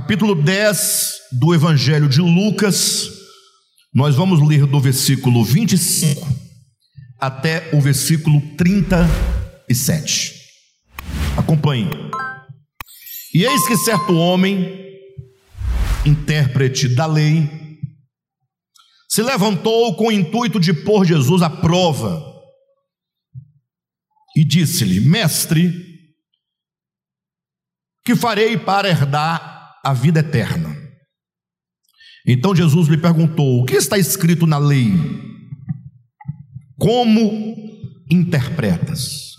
capítulo 10 do Evangelho de Lucas, nós vamos ler do versículo 25 até o versículo 37. Acompanhe. E eis que certo homem, intérprete da lei, se levantou com o intuito de pôr Jesus à prova e disse-lhe: Mestre, que farei para herdar a vida eterna? Então Jesus lhe perguntou: O que está escrito na lei? Como interpretas?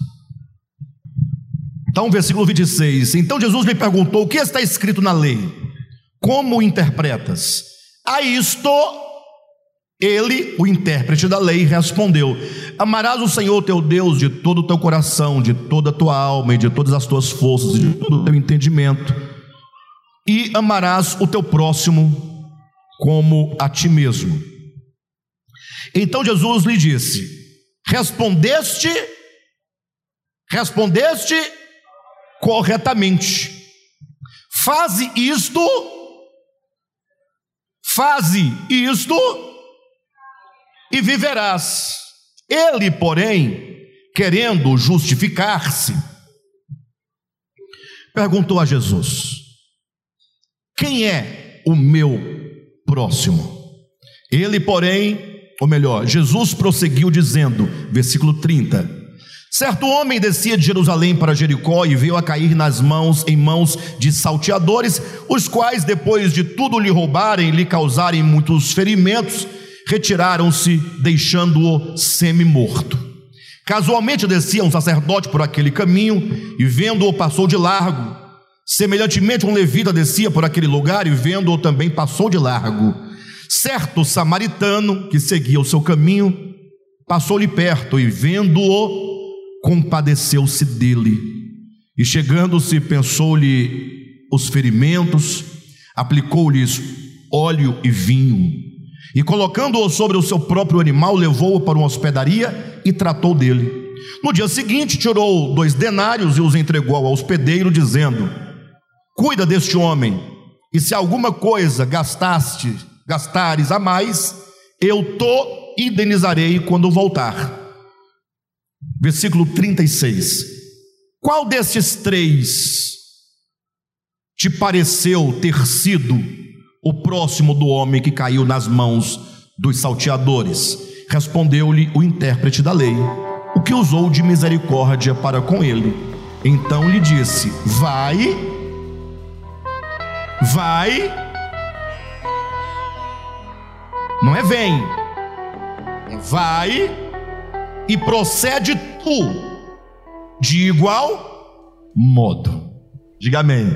Então, versículo 26. Então Jesus lhe perguntou: O que está escrito na lei? Como interpretas? A isto, ele, o intérprete da lei, respondeu: Amarás o Senhor teu Deus de todo o teu coração, de toda a tua alma e de todas as tuas forças e de todo o teu entendimento, e amarás o teu próximo como a ti mesmo. Então Jesus lhe disse: Respondeste, respondeste corretamente. Faze isto, faze isto e viverás. Ele, porém, querendo justificar-se, perguntou a Jesus: Quem é o meu próximo? Ele, porém, ou melhor, Jesus prosseguiu dizendo, versículo 30: Certo homem descia de Jerusalém para Jericó e veio a cair nas mãos em mãos de salteadores, os quais, depois de tudo lhe roubarem lhe causarem muitos ferimentos, retiraram-se, deixando-o semi-morto. Casualmente descia um sacerdote por aquele caminho e, vendo-o, passou de largo. Semelhantemente, um levita descia por aquele lugar e, vendo-o, também passou de largo. Certo samaritano que seguia o seu caminho passou-lhe perto e, vendo-o, compadeceu-se dele, e chegando-se, pensou-lhe os ferimentos, aplicou-lhes óleo e vinho, e colocando-o sobre o seu próprio animal, levou-o para uma hospedaria e tratou dele. No dia seguinte, tirou dois denários e os entregou ao hospedeiro, dizendo: Cuida deste homem, e se alguma coisa gastaste, gastares a mais, eu te indenizarei quando voltar. Versículo 36. Qual destes três te pareceu ter sido o próximo do homem que caiu nas mãos dos salteadores? Respondeu-lhe o intérprete da lei, o que usou de misericórdia para com ele. Então lhe disse: Vai, vai, não é vem, vai e procede tu de igual modo. Diga amém.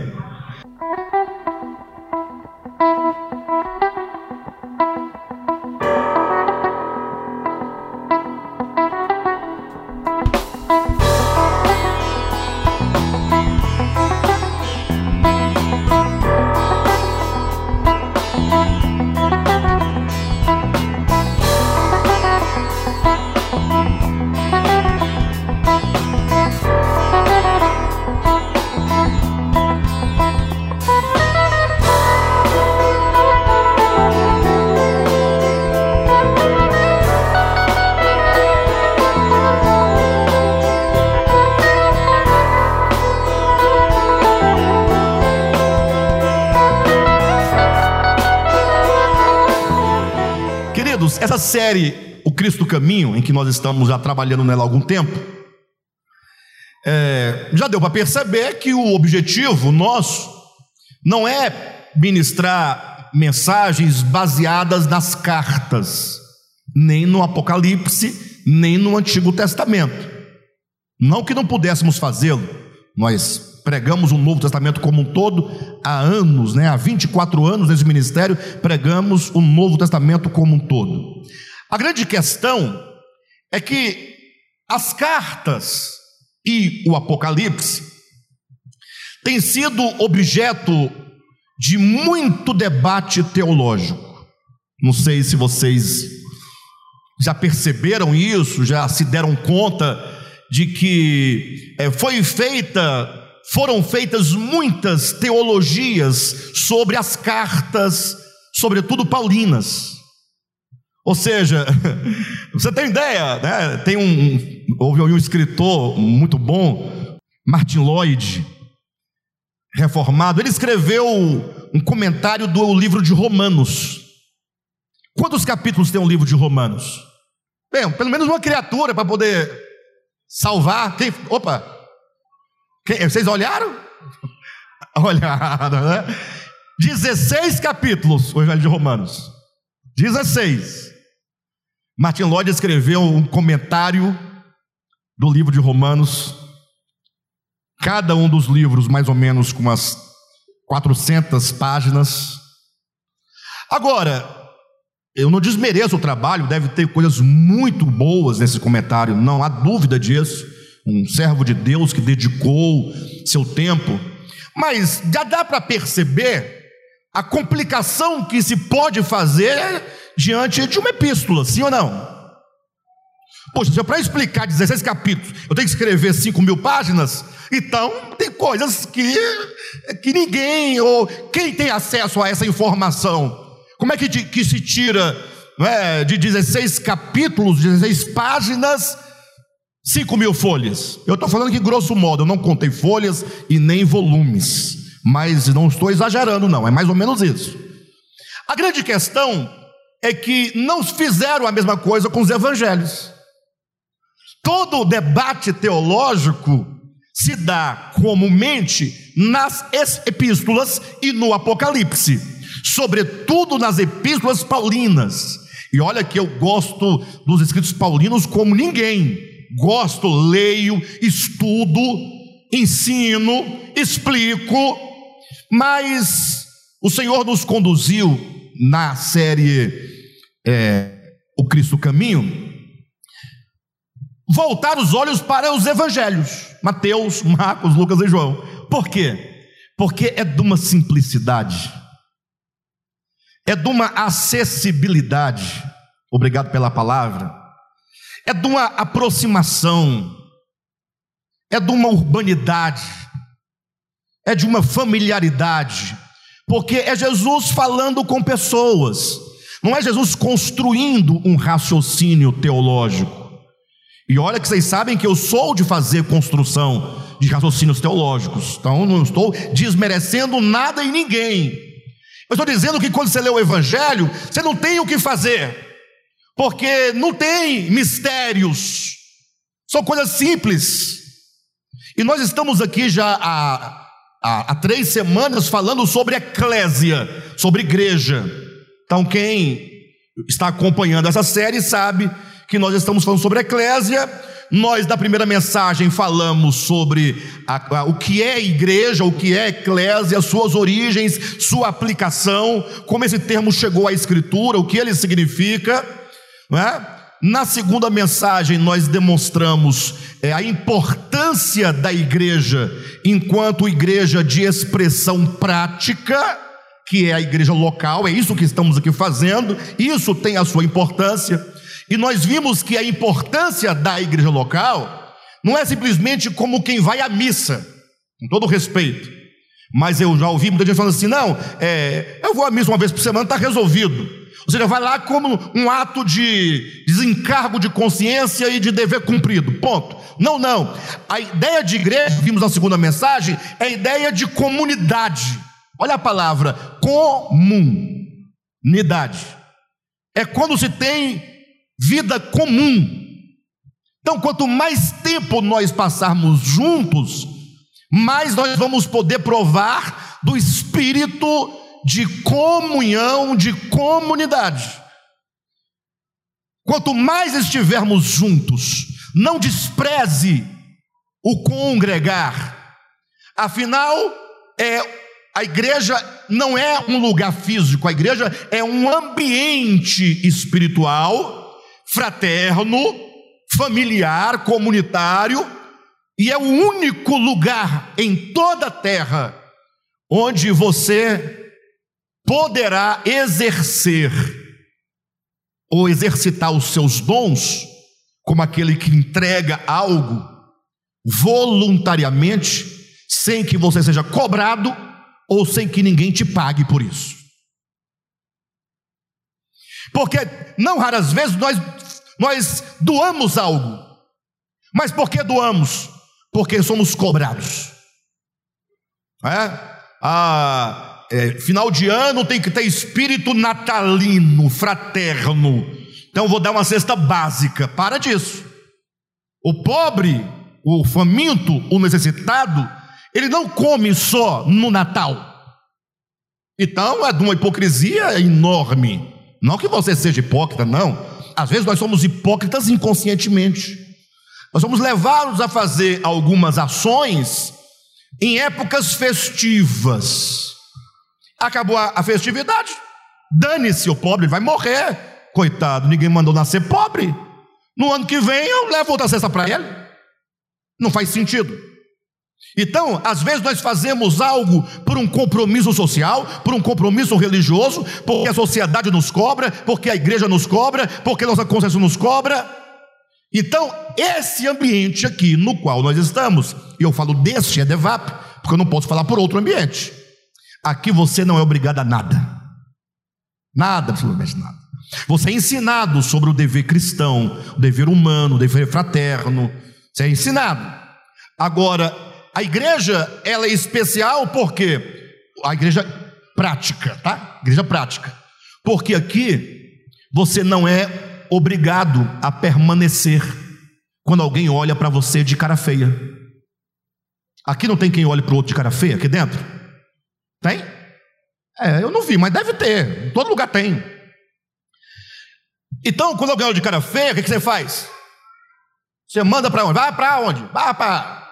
Série, O Cristo Caminho, em que nós estamos já trabalhando nela há algum tempo, é, já deu para perceber que o objetivo nosso não é ministrar mensagens baseadas nas cartas, nem no Apocalipse, nem no Antigo Testamento. Não que não pudéssemos fazê-lo, nós pregamos o Novo Testamento como um todo há anos, né? há 24 anos nesse ministério, pregamos o Novo Testamento como um todo. A grande questão é que as cartas e o Apocalipse têm sido objeto de muito debate teológico. Não sei se vocês já perceberam isso, já se deram conta de que é, foi feita foram feitas muitas teologias sobre as cartas, sobretudo paulinas. Ou seja, você tem ideia, né? Tem um, houve um escritor muito bom, Martin Lloyd, reformado, ele escreveu um comentário do livro de Romanos. Quantos capítulos tem o um livro de Romanos? Bem, pelo menos uma criatura para poder salvar. Quem? Opa! Quem, vocês olharam? Olharam, né? 16 capítulos, o Evangelho de Romanos. 16. Martin Lloyd escreveu um comentário do livro de Romanos, cada um dos livros mais ou menos com umas 400 páginas. Agora, eu não desmereço o trabalho, deve ter coisas muito boas nesse comentário, não há dúvida disso. Um servo de Deus que dedicou seu tempo, mas já dá para perceber a complicação que se pode fazer diante de uma epístola, sim ou não? Poxa, se para explicar 16 capítulos eu tenho que escrever 5 mil páginas, então tem coisas que, que ninguém, ou quem tem acesso a essa informação, como é que, que se tira é, de 16 capítulos, 16 páginas, 5 mil folhas? Eu estou falando que, grosso modo, eu não contei folhas e nem volumes, mas não estou exagerando, não, é mais ou menos isso. A grande questão é que não fizeram a mesma coisa com os evangelhos. Todo o debate teológico se dá comumente nas epístolas e no Apocalipse, sobretudo nas epístolas paulinas. E olha que eu gosto dos escritos paulinos como ninguém. Gosto, leio, estudo, ensino, explico, mas o Senhor nos conduziu na série é, o Cristo Caminho, voltar os olhos para os evangelhos, Mateus, Marcos, Lucas e João. Por quê? Porque é de uma simplicidade, é de uma acessibilidade, obrigado pela palavra, é de uma aproximação, é de uma urbanidade, é de uma familiaridade, porque é Jesus falando com pessoas, não é Jesus construindo um raciocínio teológico. E olha que vocês sabem que eu sou de fazer construção de raciocínios teológicos, então não estou desmerecendo nada e ninguém. Eu estou dizendo que quando você lê o Evangelho, você não tem o que fazer, porque não tem mistérios, são coisas simples. E nós estamos aqui já há, há, há três semanas falando sobre eclésia, sobre igreja. Então, quem está acompanhando essa série sabe que nós estamos falando sobre eclésia. Nós, da primeira mensagem, falamos sobre a, a, o que é igreja, o que é eclésia, suas origens, sua aplicação, como esse termo chegou à Escritura, o que ele significa. Não é? Na segunda mensagem, nós demonstramos é, a importância da igreja enquanto igreja de expressão prática que é a igreja local, é isso que estamos aqui fazendo, isso tem a sua importância, e nós vimos que a importância da igreja local não é simplesmente como quem vai à missa, com todo respeito, mas eu já ouvi muita gente falando assim: não, é, eu vou à missa uma vez por semana, está resolvido. Ou seja, vai lá como um ato de desencargo de consciência e de dever cumprido. Ponto. Não, não. A ideia de igreja, vimos na segunda mensagem, é a ideia de comunidade. Olha a palavra comunidade. É quando se tem vida comum. Então, quanto mais tempo nós passarmos juntos, mais nós vamos poder provar do espírito de comunhão, de comunidade. Quanto mais estivermos juntos, não despreze o congregar. Afinal, é a igreja não é um lugar físico, a igreja é um ambiente espiritual, fraterno, familiar, comunitário, e é o único lugar em toda a terra onde você poderá exercer ou exercitar os seus dons, como aquele que entrega algo voluntariamente sem que você seja cobrado ou sem que ninguém te pague por isso. Porque não raras vezes nós, nós doamos algo, mas por que doamos? Porque somos cobrados. É? Ah, é, final de ano tem que ter espírito natalino, fraterno. Então vou dar uma cesta básica. Para disso. O pobre, o faminto, o necessitado, ele não come só no Natal. Então é de uma hipocrisia enorme. Não que você seja hipócrita, não. Às vezes nós somos hipócritas inconscientemente. Nós somos levados a fazer algumas ações em épocas festivas. Acabou a, festividade, dane-se, o pobre vai morrer. Coitado, ninguém mandou nascer pobre. No ano que vem eu levo outra cesta para ele. Não faz sentido. Então, às vezes nós fazemos algo por um compromisso social, por um compromisso religioso, porque a sociedade nos cobra, porque a igreja nos cobra, porque a nossa consciência nos cobra. Então, esse ambiente aqui no qual nós estamos, e eu falo deste EDEVAP, porque eu não posso falar por outro ambiente. Aqui você não é obrigado a nada. Nada, absolutamente nada. Você é ensinado sobre o dever cristão, o dever humano, o dever fraterno. Você é ensinado. Agora, a igreja, ela é especial porque a igreja prática, tá? Igreja prática. Porque aqui você não é obrigado a permanecer quando alguém olha para você de cara feia. Aqui não tem quem olhe para o outro de cara feia aqui dentro? Tem? É, eu não vi, mas deve ter. Em todo lugar tem. Então, quando alguém olha de cara feia, o que, você faz? Você manda para onde? Vai para onde? Vai para.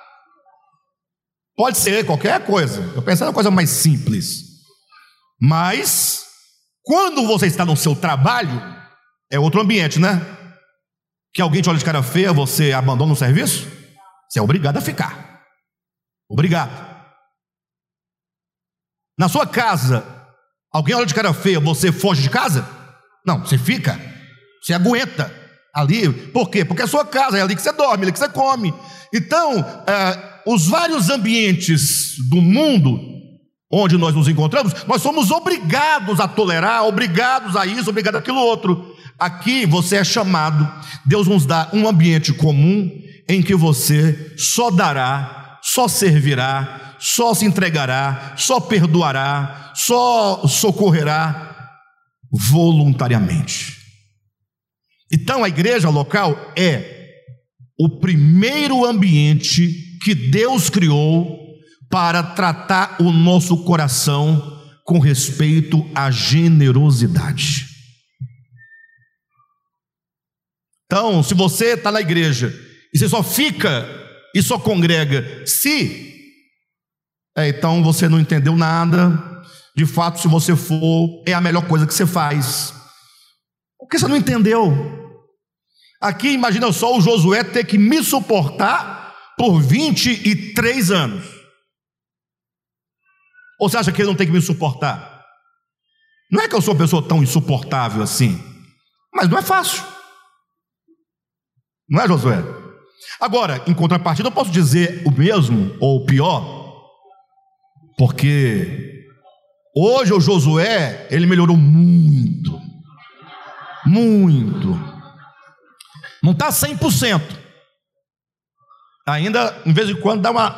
Pode ser qualquer coisa. Eu pensei na coisa mais simples. Mas, quando você está no seu trabalho, é outro ambiente, né? Que alguém te olha de cara feia, você abandona o serviço? Você é obrigado a ficar. Obrigado. Na sua casa, alguém olha de cara feia, você foge de casa? Não, você fica. Você aguenta ali. Por quê? Porque é a sua casa, é ali que você dorme, é ali que você come. Então, é, os vários ambientes do mundo onde nós nos encontramos, nós somos obrigados a tolerar, obrigados a isso, obrigados a aquilo outro. Aqui você é chamado, Deus nos dá um ambiente comum em que você só dará, só servirá, só se entregará, só perdoará, só socorrerá voluntariamente. Então a igreja local é o primeiro ambiente que Deus criou para tratar o nosso coração com respeito à generosidade. Então, se você está na igreja e você só fica e só congrega se, é, então você não entendeu nada. De fato, se você for, é a melhor coisa que você faz. Porque você não entendeu. Aqui, imagina só o Josué ter que me suportar por 23 anos. Ou você acha que ele não tem que me suportar? Não é que eu sou uma pessoa tão insuportável assim, mas não é fácil. Não é, Josué? Agora, em contrapartida, eu posso dizer o mesmo ou pior, porque hoje o Josué, ele melhorou muito, muito, não está 100%, ainda, em vez em quando, dá uma,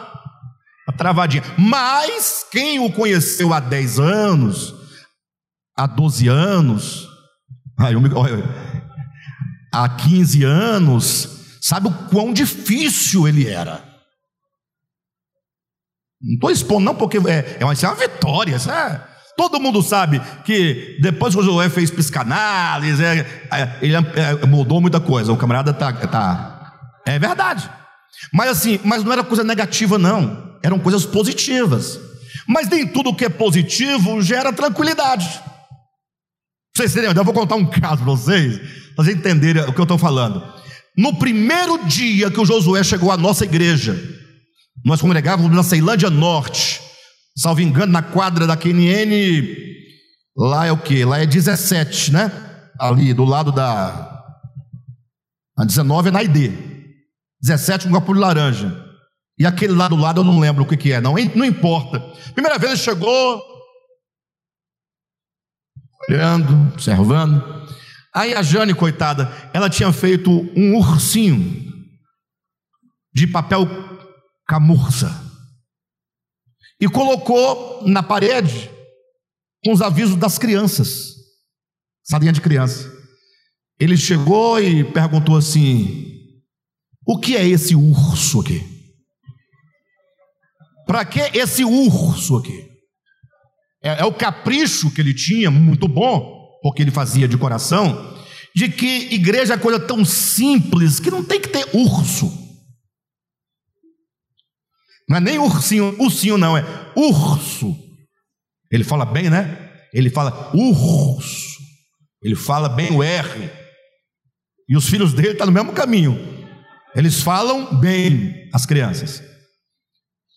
uma travadinha, mas quem o conheceu há 10 anos, há 12 anos, há 15 anos, sabe o quão difícil ele era. Não estou expondo, não, porque é, é, uma, é uma vitória. É, todo mundo sabe que depois que o Josué fez psicanálise, é, é ele é, mudou muita coisa. O camarada tá, tá. É verdade. Mas assim, mas não era coisa negativa, não. Eram coisas positivas. Mas nem tudo que é positivo gera tranquilidade. Vocês entendem? Eu vou contar um caso para vocês para vocês entenderem o que eu estou falando. No primeiro dia que o Josué chegou à nossa igreja, nós congregávamos na Ceilândia Norte, salvo engano, na quadra da QNN, lá é o que? Lá é 17, né? Ali do lado da. A 19 é na ID. 17 com capulho laranja. E aquele lá do lado eu não lembro o que, que é, não, não importa. Primeira vez ele chegou, olhando, observando. Aí a Jane, coitada, ela tinha feito um ursinho de papel camurça e colocou na parede com os avisos das crianças, salinha de criança. Ele chegou e perguntou assim: O que é esse urso aqui? Para que esse urso aqui? É, é, o capricho que ele tinha, muito bom, porque ele fazia de coração, de que igreja é coisa tão simples que não tem que ter urso. Não é nem ursinho, ursinho não, é urso. Ele fala bem, né? Ele fala urso. Ele fala bem o R. E os filhos dele estão tá no mesmo caminho. Eles falam bem as crianças.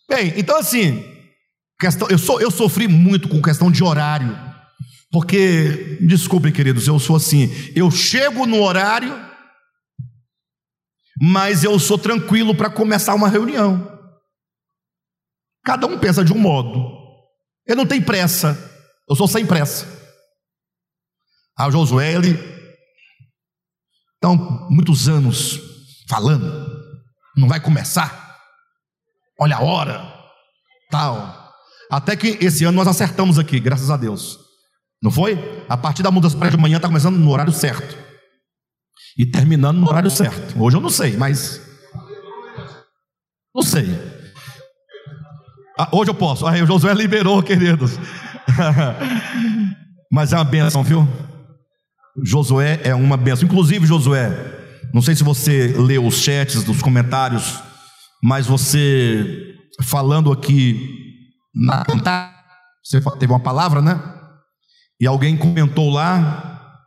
Bem, então assim, questão, eu, sou, eu sofri muito com questão de horário. Porque, desculpem, queridos, eu sou assim, eu chego no horário, mas eu sou tranquilo para começar uma reunião. Cada um pensa de um modo. Eu não tenho pressa, eu sou sem pressa. A Josué, ele então, muitos anos falando, não vai começar. Olha a hora, tal. Até que esse ano nós acertamos aqui, graças a Deus. Não foi? A partir da mudança para de manhã está começando no horário certo. E terminando no horário certo. Hoje eu não sei, mas. Não sei. Ah, hoje eu posso. Aí o Josué liberou, queridos. Mas é uma benção, viu? Josué é uma benção. Inclusive, Josué, não sei se você leu os chats dos comentários, mas você falando aqui na você teve uma palavra, né? E alguém comentou lá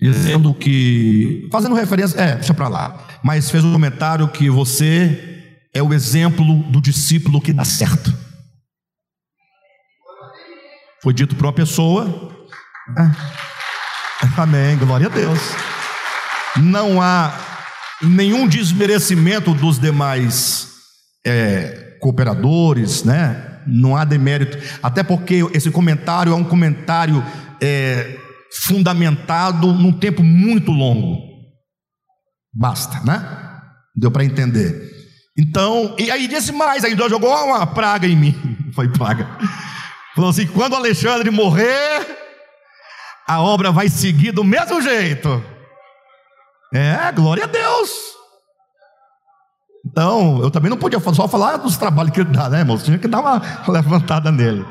dizendo que fazendo referência, é, deixa para lá, mas fez um comentário que você é o exemplo do discípulo que dá certo. Foi dito para uma pessoa. É. Amém, glória a Deus. Não há nenhum desmerecimento dos demais é, cooperadores, né? Não há demérito, até porque esse comentário é um comentário é, fundamentado num tempo muito longo. Basta, né? Deu para entender. Então, e aí disse mais, Deus jogou uma praga em mim. Foi praga. Falou assim: quando Alexandre morrer, a obra vai seguir do mesmo jeito. É, glória a Deus. Então, eu também não podia só falar dos trabalhos que ele dá, né, irmãos? Tinha que dar uma levantada nele.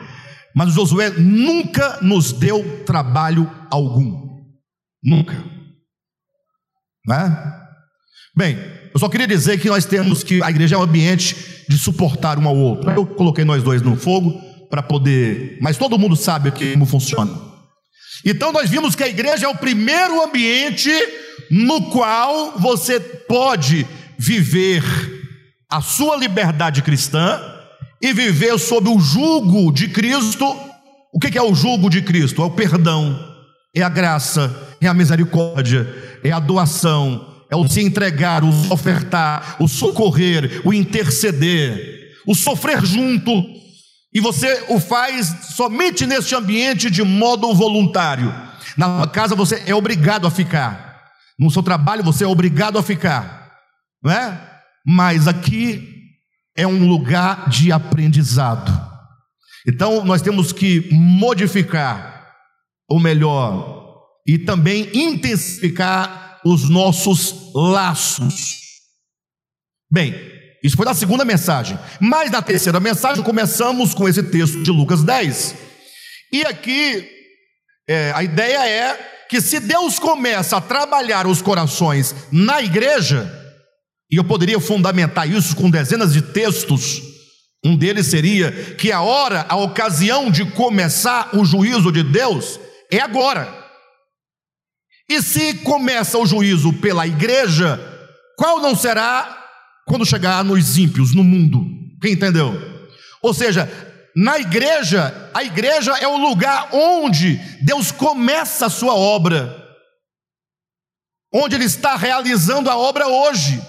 Mas Josué nunca nos deu trabalho algum. Nunca. Né? Bem, eu só queria dizer que nós temos que a igreja é um ambiente de suportar um ao outro. Eu coloquei nós dois no fogo para poder, mas todo mundo sabe como funciona. Então nós vimos que a igreja é o primeiro ambiente no qual você pode viver a sua liberdade cristã e viver sob o jugo de Cristo. O que é o jugo de Cristo? É o perdão, é a graça, é a misericórdia, é a doação, é o se entregar, o ofertar, o socorrer, o interceder, o sofrer junto, e você o faz somente neste ambiente de modo voluntário. Na casa você é obrigado a ficar, no seu trabalho você é obrigado a ficar, não é? Mas aqui é um lugar de aprendizado. Então nós temos que modificar, ou melhor, e também intensificar os nossos laços. Bem, isso foi na segunda mensagem. Mas na terceira mensagem começamos com esse texto de Lucas 10. E aqui é, a ideia é que se Deus começa a trabalhar os corações na igreja, e eu poderia fundamentar isso com dezenas de textos, um deles seria que a hora, a ocasião de começar o juízo de Deus é agora. E se começa o juízo pela igreja, qual não será quando chegar nos ímpios, no mundo? Quem entendeu? Ou seja, na igreja, a igreja é o lugar onde Deus começa a sua obra, onde Ele está realizando a obra hoje.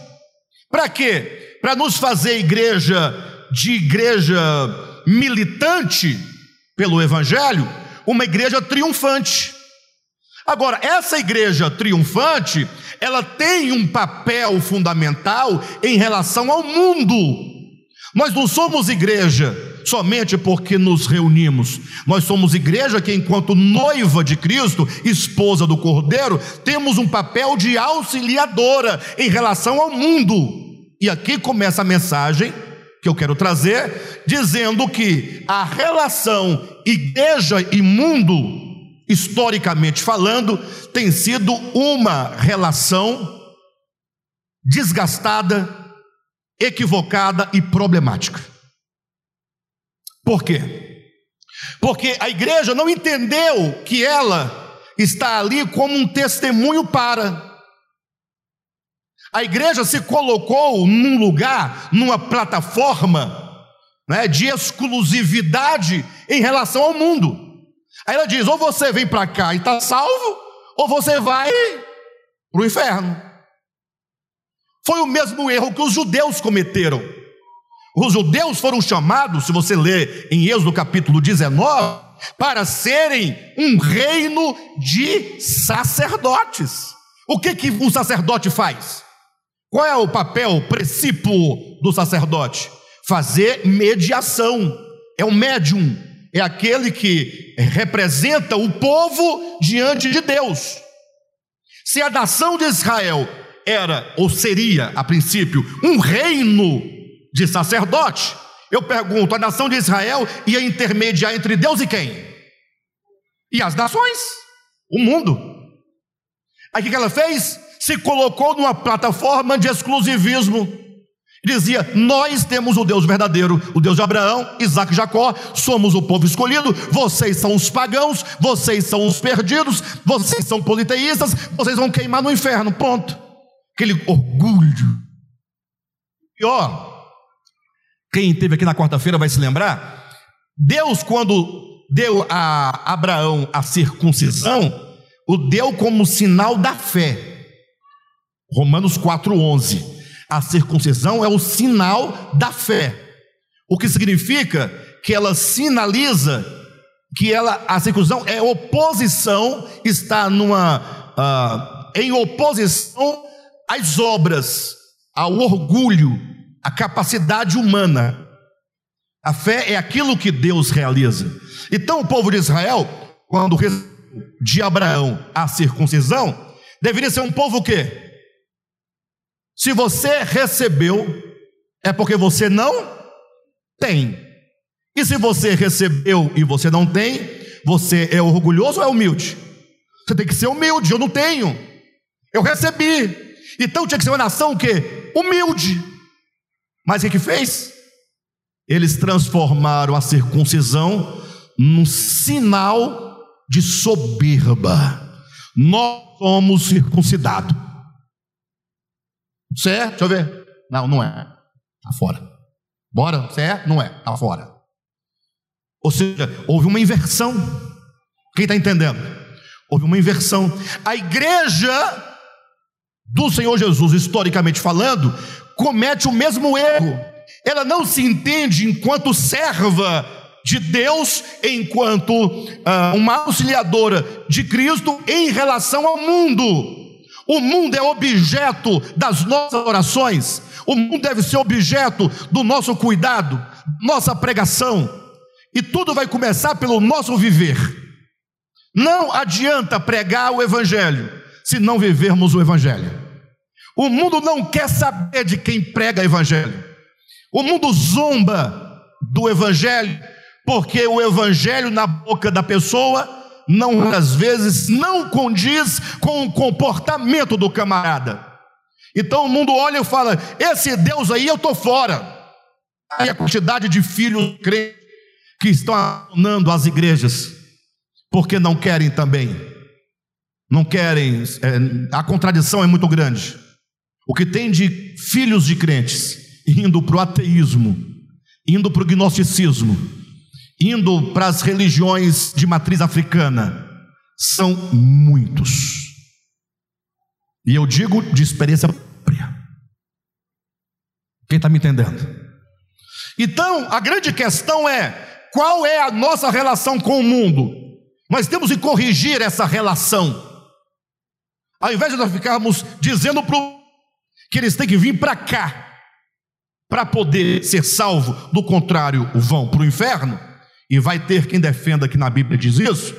Para quê? Para nos fazer igreja de igreja militante pelo Evangelho, uma igreja triunfante. Agora, essa igreja triunfante, ela tem um papel fundamental em relação ao mundo. Nós não somos igreja somente porque nos reunimos. Nós somos igreja que, enquanto noiva de Cristo, esposa do Cordeiro, temos um papel de auxiliadora em relação ao mundo. E aqui começa a mensagem que eu quero trazer, dizendo que a relação igreja e mundo, historicamente falando, tem sido uma relação desgastada, equivocada e problemática. Por quê? Porque a igreja não entendeu que ela está ali como um testemunho para. A igreja se colocou num lugar, numa plataforma né, de exclusividade em relação ao mundo. Aí ela diz: ou você vem para cá e está salvo, ou você vai para o inferno. Foi o mesmo erro que os judeus cometeram. Os judeus foram chamados, se você ler em Êxodo capítulo 19, para serem um reino de sacerdotes. O que que um sacerdote faz? Qual é o papel, o princípio do sacerdote? Fazer mediação. É o médium, é aquele que representa o povo diante de Deus. Se a nação de Israel era ou seria, a princípio, um reino de sacerdote, eu pergunto: a nação de Israel ia intermediar entre Deus e quem? E as nações, o mundo. Aí o que ela fez? se colocou numa plataforma de exclusivismo. Dizia: Nós temos o Deus verdadeiro, o Deus de Abraão, Isaac e Jacó, somos o povo escolhido, vocês são os pagãos, vocês são os perdidos, vocês são politeístas, vocês vão queimar no inferno. Ponto. Aquele orgulho. Pior, quem esteve aqui na quarta-feira vai se lembrar: Deus, quando deu a Abraão a circuncisão, o deu como sinal da fé. Romanos 4:11. A circuncisão é o sinal da fé. O que significa que ela sinaliza que ela a circuncisão é oposição, está numa uh, em oposição às obras, ao orgulho, à capacidade humana. A fé é aquilo que Deus realiza. Então o povo de Israel, quando de Abraão a circuncisão, deveria ser um povo o quê? Se você recebeu, é porque você não tem. E se você recebeu e você não tem, você é orgulhoso ou é humilde? Você tem que ser humilde, eu não tenho. Eu recebi. Então tinha que ser uma nação o quê? Humilde. Mas o que, que fez? Eles transformaram a circuncisão num sinal de soberba. Nós somos circuncidados. Você é? Deixa eu ver. Não, não é. Está fora. Bora? Você é? Não é. Está fora. Ou seja, houve uma inversão. Quem está entendendo? Houve uma inversão. A igreja do Senhor Jesus, historicamente falando, comete o mesmo erro. Ela não se entende enquanto serva de Deus, enquanto uh, uma auxiliadora de Cristo em relação ao mundo. O mundo é objeto das nossas orações, o mundo deve ser objeto do nosso cuidado, nossa pregação, e tudo vai começar pelo nosso viver. Não adianta pregar o Evangelho se não vivermos o Evangelho. O mundo não quer saber de quem prega o Evangelho, o mundo zomba do Evangelho, porque o Evangelho na boca da pessoa não às vezes não condiz com o comportamento do camarada. Então o mundo olha e fala: esse Deus aí eu estou fora. Aí a quantidade de filhos crentes que estão abandonando as igrejas, porque não querem também, não querem, é, a contradição é muito grande. O que tem de filhos de crentes indo para o ateísmo, indo para o gnosticismo, indo para as religiões de matriz africana, são muitos. E eu digo de experiência própria. Quem está me entendendo? Então, a grande questão é: qual é a nossa relação com o mundo? Nós temos que corrigir essa relação. Ao invés de nós ficarmos dizendo para que eles têm que vir para cá para poder ser salvo, do contrário, vão para o inferno, e vai ter quem defenda que na Bíblia diz isso,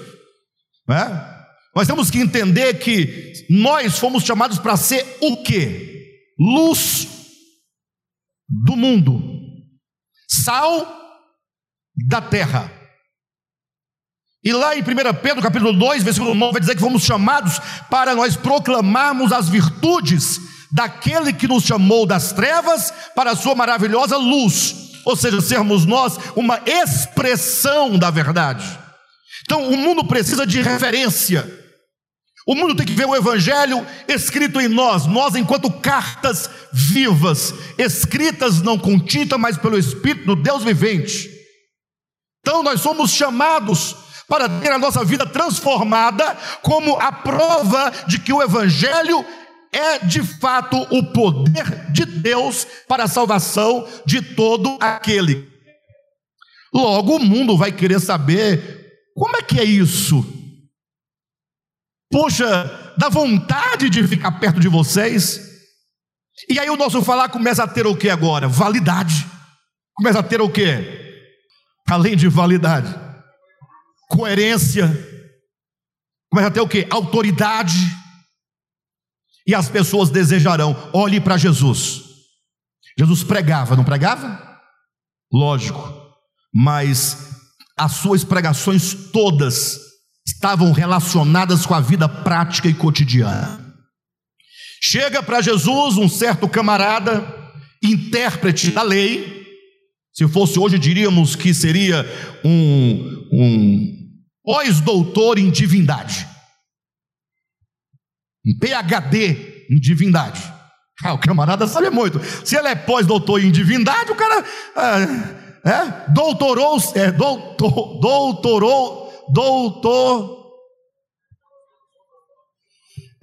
né? Nós temos que entender que nós fomos chamados para ser o quê? Luz do mundo, sal da terra. E lá em 1 Pedro capítulo 2, versículo 9, vai dizer que fomos chamados para nós proclamarmos as virtudes daquele que nos chamou das trevas para a sua maravilhosa luz, ou seja, sermos nós uma expressão da verdade. Então, o mundo precisa de referência. O mundo tem que ver o Evangelho escrito em nós, nós, enquanto cartas vivas, escritas não com tinta, mas pelo Espírito do Deus vivente. Então, nós somos chamados para ter a nossa vida transformada como a prova de que o Evangelho é de fato o poder de Deus para a salvação de todo aquele. Logo, o mundo vai querer saber como é que é isso. Poxa, dá vontade de ficar perto de vocês. E aí o nosso falar começa a ter o que agora? Validade. Começa a ter o que? Além de validade coerência, começa a ter o que? Autoridade. E as pessoas desejarão, olhe para Jesus. Jesus pregava, não pregava? Lógico, mas as suas pregações todas estavam relacionadas com a vida prática e cotidiana. Chega para Jesus um certo camarada, intérprete da lei, se fosse hoje, diríamos que seria um, um pós-doutor em divindade, um PhD em divindade. Ah, o camarada sabe muito. Se ele é pós-doutor em divindade, o cara é, é doutorou, é, doutor, doutorou, doutor,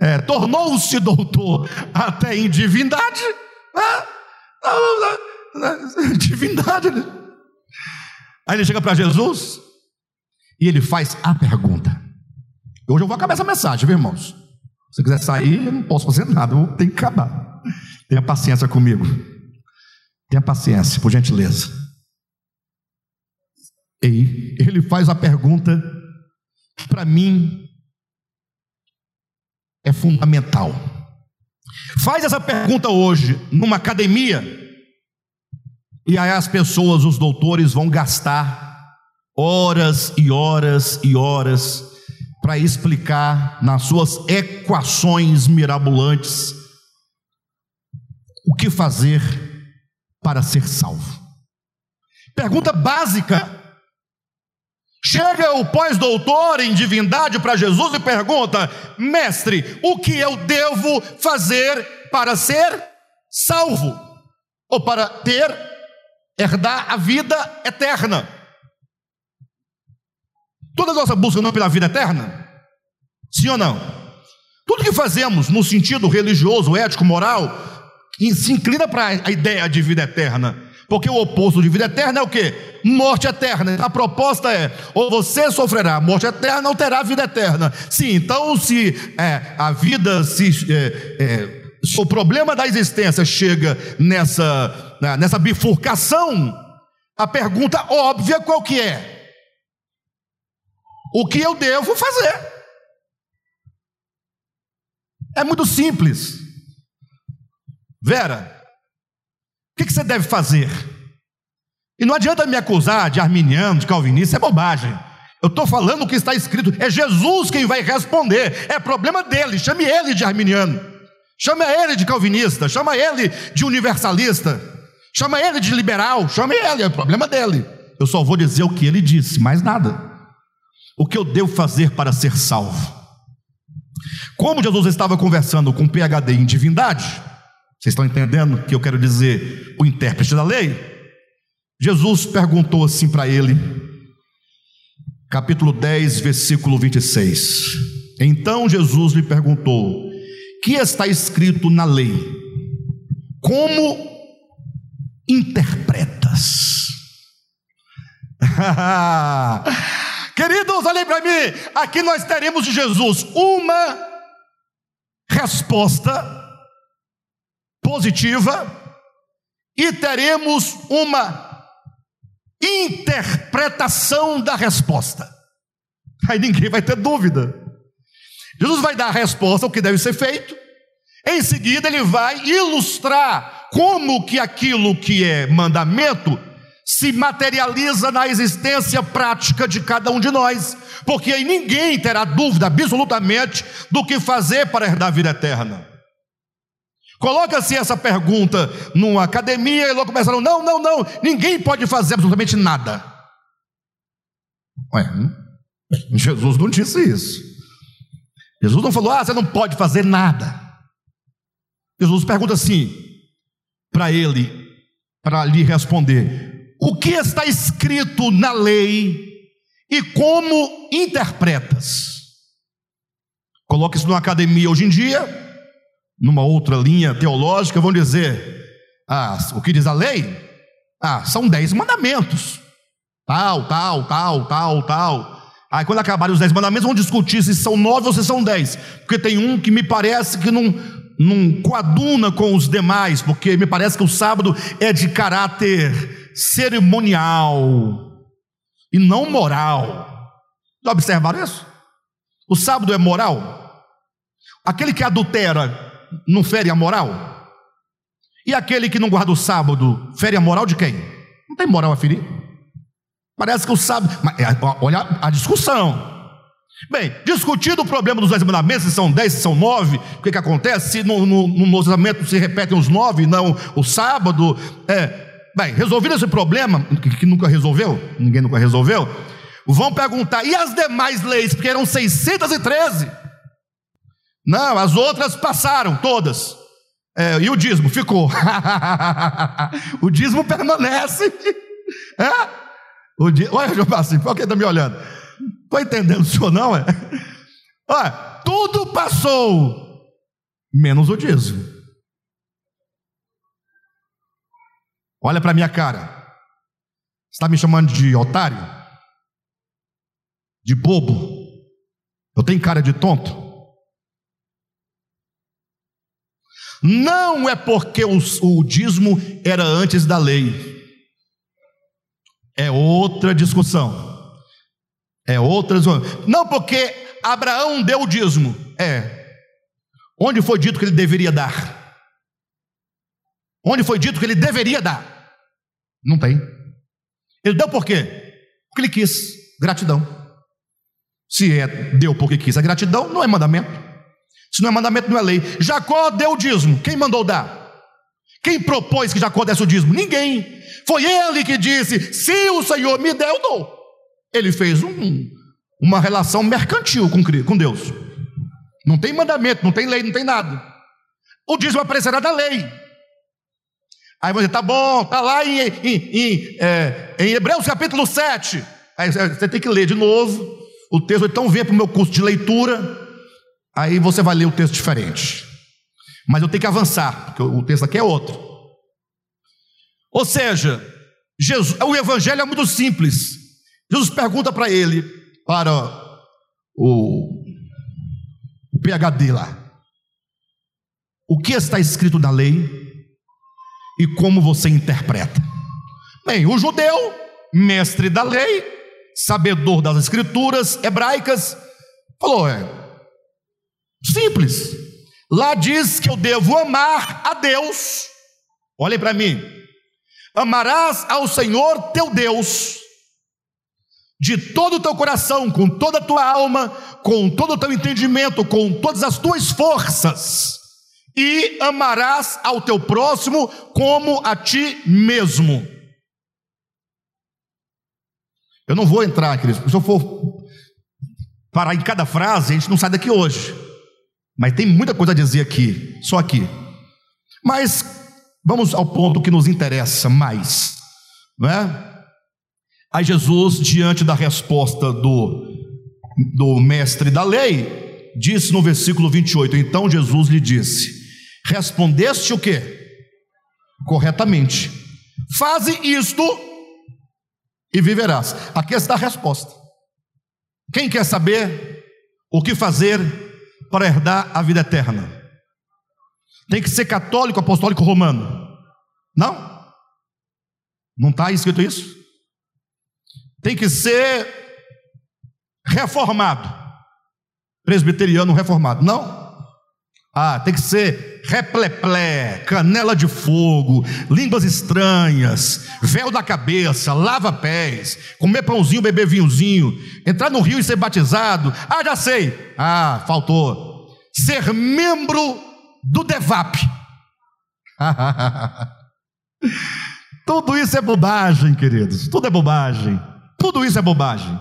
é, tornou-se doutor até em divindade. É, divindade. Né? Aí ele chega para Jesus e ele faz a pergunta. Hoje eu vou acabar essa mensagem, viu, irmãos? Se você quiser sair, eu não posso fazer nada, eu tenho que acabar. Tenha paciência comigo. Tenha paciência, por gentileza. E ele faz a pergunta que para mim é fundamental. Faz essa pergunta hoje numa academia e aí as pessoas, os doutores, vão gastar horas e horas e horas para explicar nas suas equações mirabolantes o que fazer para ser salvo. Pergunta básica. Chega o pós-doutor em divindade para Jesus e pergunta: Mestre, o que eu devo fazer para ser salvo? Ou para ter herdar a vida eterna. Toda nossa busca não é pela vida eterna? Sim ou não? Tudo que fazemos no sentido religioso, ético, moral, se inclina para a ideia de vida eterna. Porque o oposto de vida eterna é o que? Morte eterna. A proposta é: ou você sofrerá morte eterna, ou terá vida eterna. Sim, então se é, a vida, se, é, é, se o problema da existência chega nessa né, nessa bifurcação, a pergunta óbvia qual que é? O que eu devo fazer? É muito simples. Vera, o que você deve fazer? E não adianta me acusar de arminiano, de calvinista, é bobagem. Eu estou falando o que está escrito, é Jesus quem vai responder, é problema dele, chame ele de arminiano, chame ele de calvinista, chama ele de universalista. Chama ele de liberal, chame ele, é problema dele. Eu só vou dizer o que ele disse, mais nada. O que eu devo fazer para ser salvo? Como Jesus estava conversando com PhD em divindade, vocês estão entendendo o que eu quero dizer? O intérprete da lei. Jesus perguntou assim para ele, capítulo 10, versículo 26. Então Jesus lhe perguntou: Que está escrito na lei? Como interpretas. Queridos, olhem para mim. Aqui nós teremos de Jesus uma resposta positiva e teremos uma interpretação da resposta. Aí ninguém vai ter dúvida. Jesus vai dar a resposta, o que deve ser feito. Em seguida, ele vai ilustrar como que aquilo que é mandamento se materializa na existência prática de cada um de nós, porque aí ninguém terá dúvida absolutamente do que fazer para herdar a vida eterna. Coloca-se essa pergunta numa academia e logo começaram: não, não, não, ninguém pode fazer absolutamente nada. Ué, hum? Jesus não disse isso. Jesus não falou, ah, você não pode fazer nada. Jesus pergunta assim para ele, para lhe responder: o que está escrito na lei e como interpretas? Coloque isso numa academia hoje em dia, numa outra linha teológica, vão dizer: ah, o que diz a lei? Ah, são dez mandamentos. Tal, tal, tal, tal, tal. Aí quando acabarem os dez mandamentos, vão discutir se são nove ou se são dez. Porque tem um que me parece que não, não coaduna com os demais, porque me parece que o sábado é de caráter cerimonial e não moral. Já observaram isso? O sábado é moral? Aquele que adultera não fere a moral? E aquele que não guarda o sábado, fere a moral de quem? Não tem moral a ferir. Parece que o sábado. É, olha a discussão. Bem, discutido o problema dos dez mandamentos, se são dez, se são nove, o que, que acontece? Se no, no, no se repetem os nove, não o sábado. É, bem, resolvido esse problema, que, nunca resolveu, ninguém nunca resolveu, vão perguntar, e as demais leis, porque eram 613? Não, as outras passaram, todas. É, e o dízimo ficou. o dízimo permanece. É? O di... Olha, João Passinho, por que está me olhando? Estou entendendo o senhor, não é? Olha, tudo passou, menos o dízimo. Olha para minha cara. Está me chamando de otário? De bobo? Eu tenho cara de tonto? Não é porque o, o dízimo era antes da lei. É outra discussão. É outra discussão. Não porque Abraão deu o dízimo. É. Onde foi dito que ele deveria dar? Onde foi dito que ele deveria dar? Não tem. Ele deu por quê? Porque ele quis. Gratidão. Se é deu porque quis a gratidão, não é mandamento. Se não é mandamento, não é lei. Jacó deu o dízimo. Quem mandou dar? Quem propôs que Jacó desse o dízimo? Ninguém. Foi ele que disse: se o Senhor me der, eu dou. Ele fez um, uma relação mercantil com, com Deus. Não tem mandamento, não tem lei, não tem nada. O dízimo aparecerá da lei. Aí você, tá bom, tá lá em, em, em, é, em Hebreus capítulo 7. Aí você tem que ler de novo o texto, então vem para o meu curso de leitura. Aí você vai ler o texto diferente. Mas eu tenho que avançar, porque o texto aqui é outro. Ou seja, Jesus, o evangelho é muito simples. Jesus pergunta para ele, para o, o PhD lá, o que está escrito na lei e como você interpreta. Bem, o judeu, mestre da lei, sabedor das escrituras hebraicas, falou: é, Simples. Lá diz que eu devo amar a Deus. Olhem para mim. Amarás ao Senhor teu Deus de todo o teu coração, com toda a tua alma, com todo o teu entendimento, com todas as tuas forças, e amarás ao teu próximo como a ti mesmo. Eu não vou entrar, querido, se eu for parar em cada frase, a gente não sai daqui hoje. Mas tem muita coisa a dizer aqui, só aqui. Mas vamos ao ponto que nos interessa mais, não é? Aí Jesus, diante da resposta do, do mestre da lei, disse no versículo 28, então Jesus lhe disse: Respondeste o que? Corretamente. Faze isto e viverás. Aqui está a resposta. Quem quer saber o que fazer para herdar a vida eterna? Tem que ser católico, apostólico, romano? Não? Não está escrito isso? Tem que ser reformado, presbiteriano reformado? Não? Ah, tem que ser repleplé, canela de fogo, línguas estranhas, véu da cabeça, lava pés, comer pãozinho, beber vinhozinho, entrar no rio e ser batizado. Ah, já sei. Ah, faltou. Ser membro do DEVAP. Tudo isso é bobagem, queridos. Tudo é bobagem. Tudo isso é bobagem.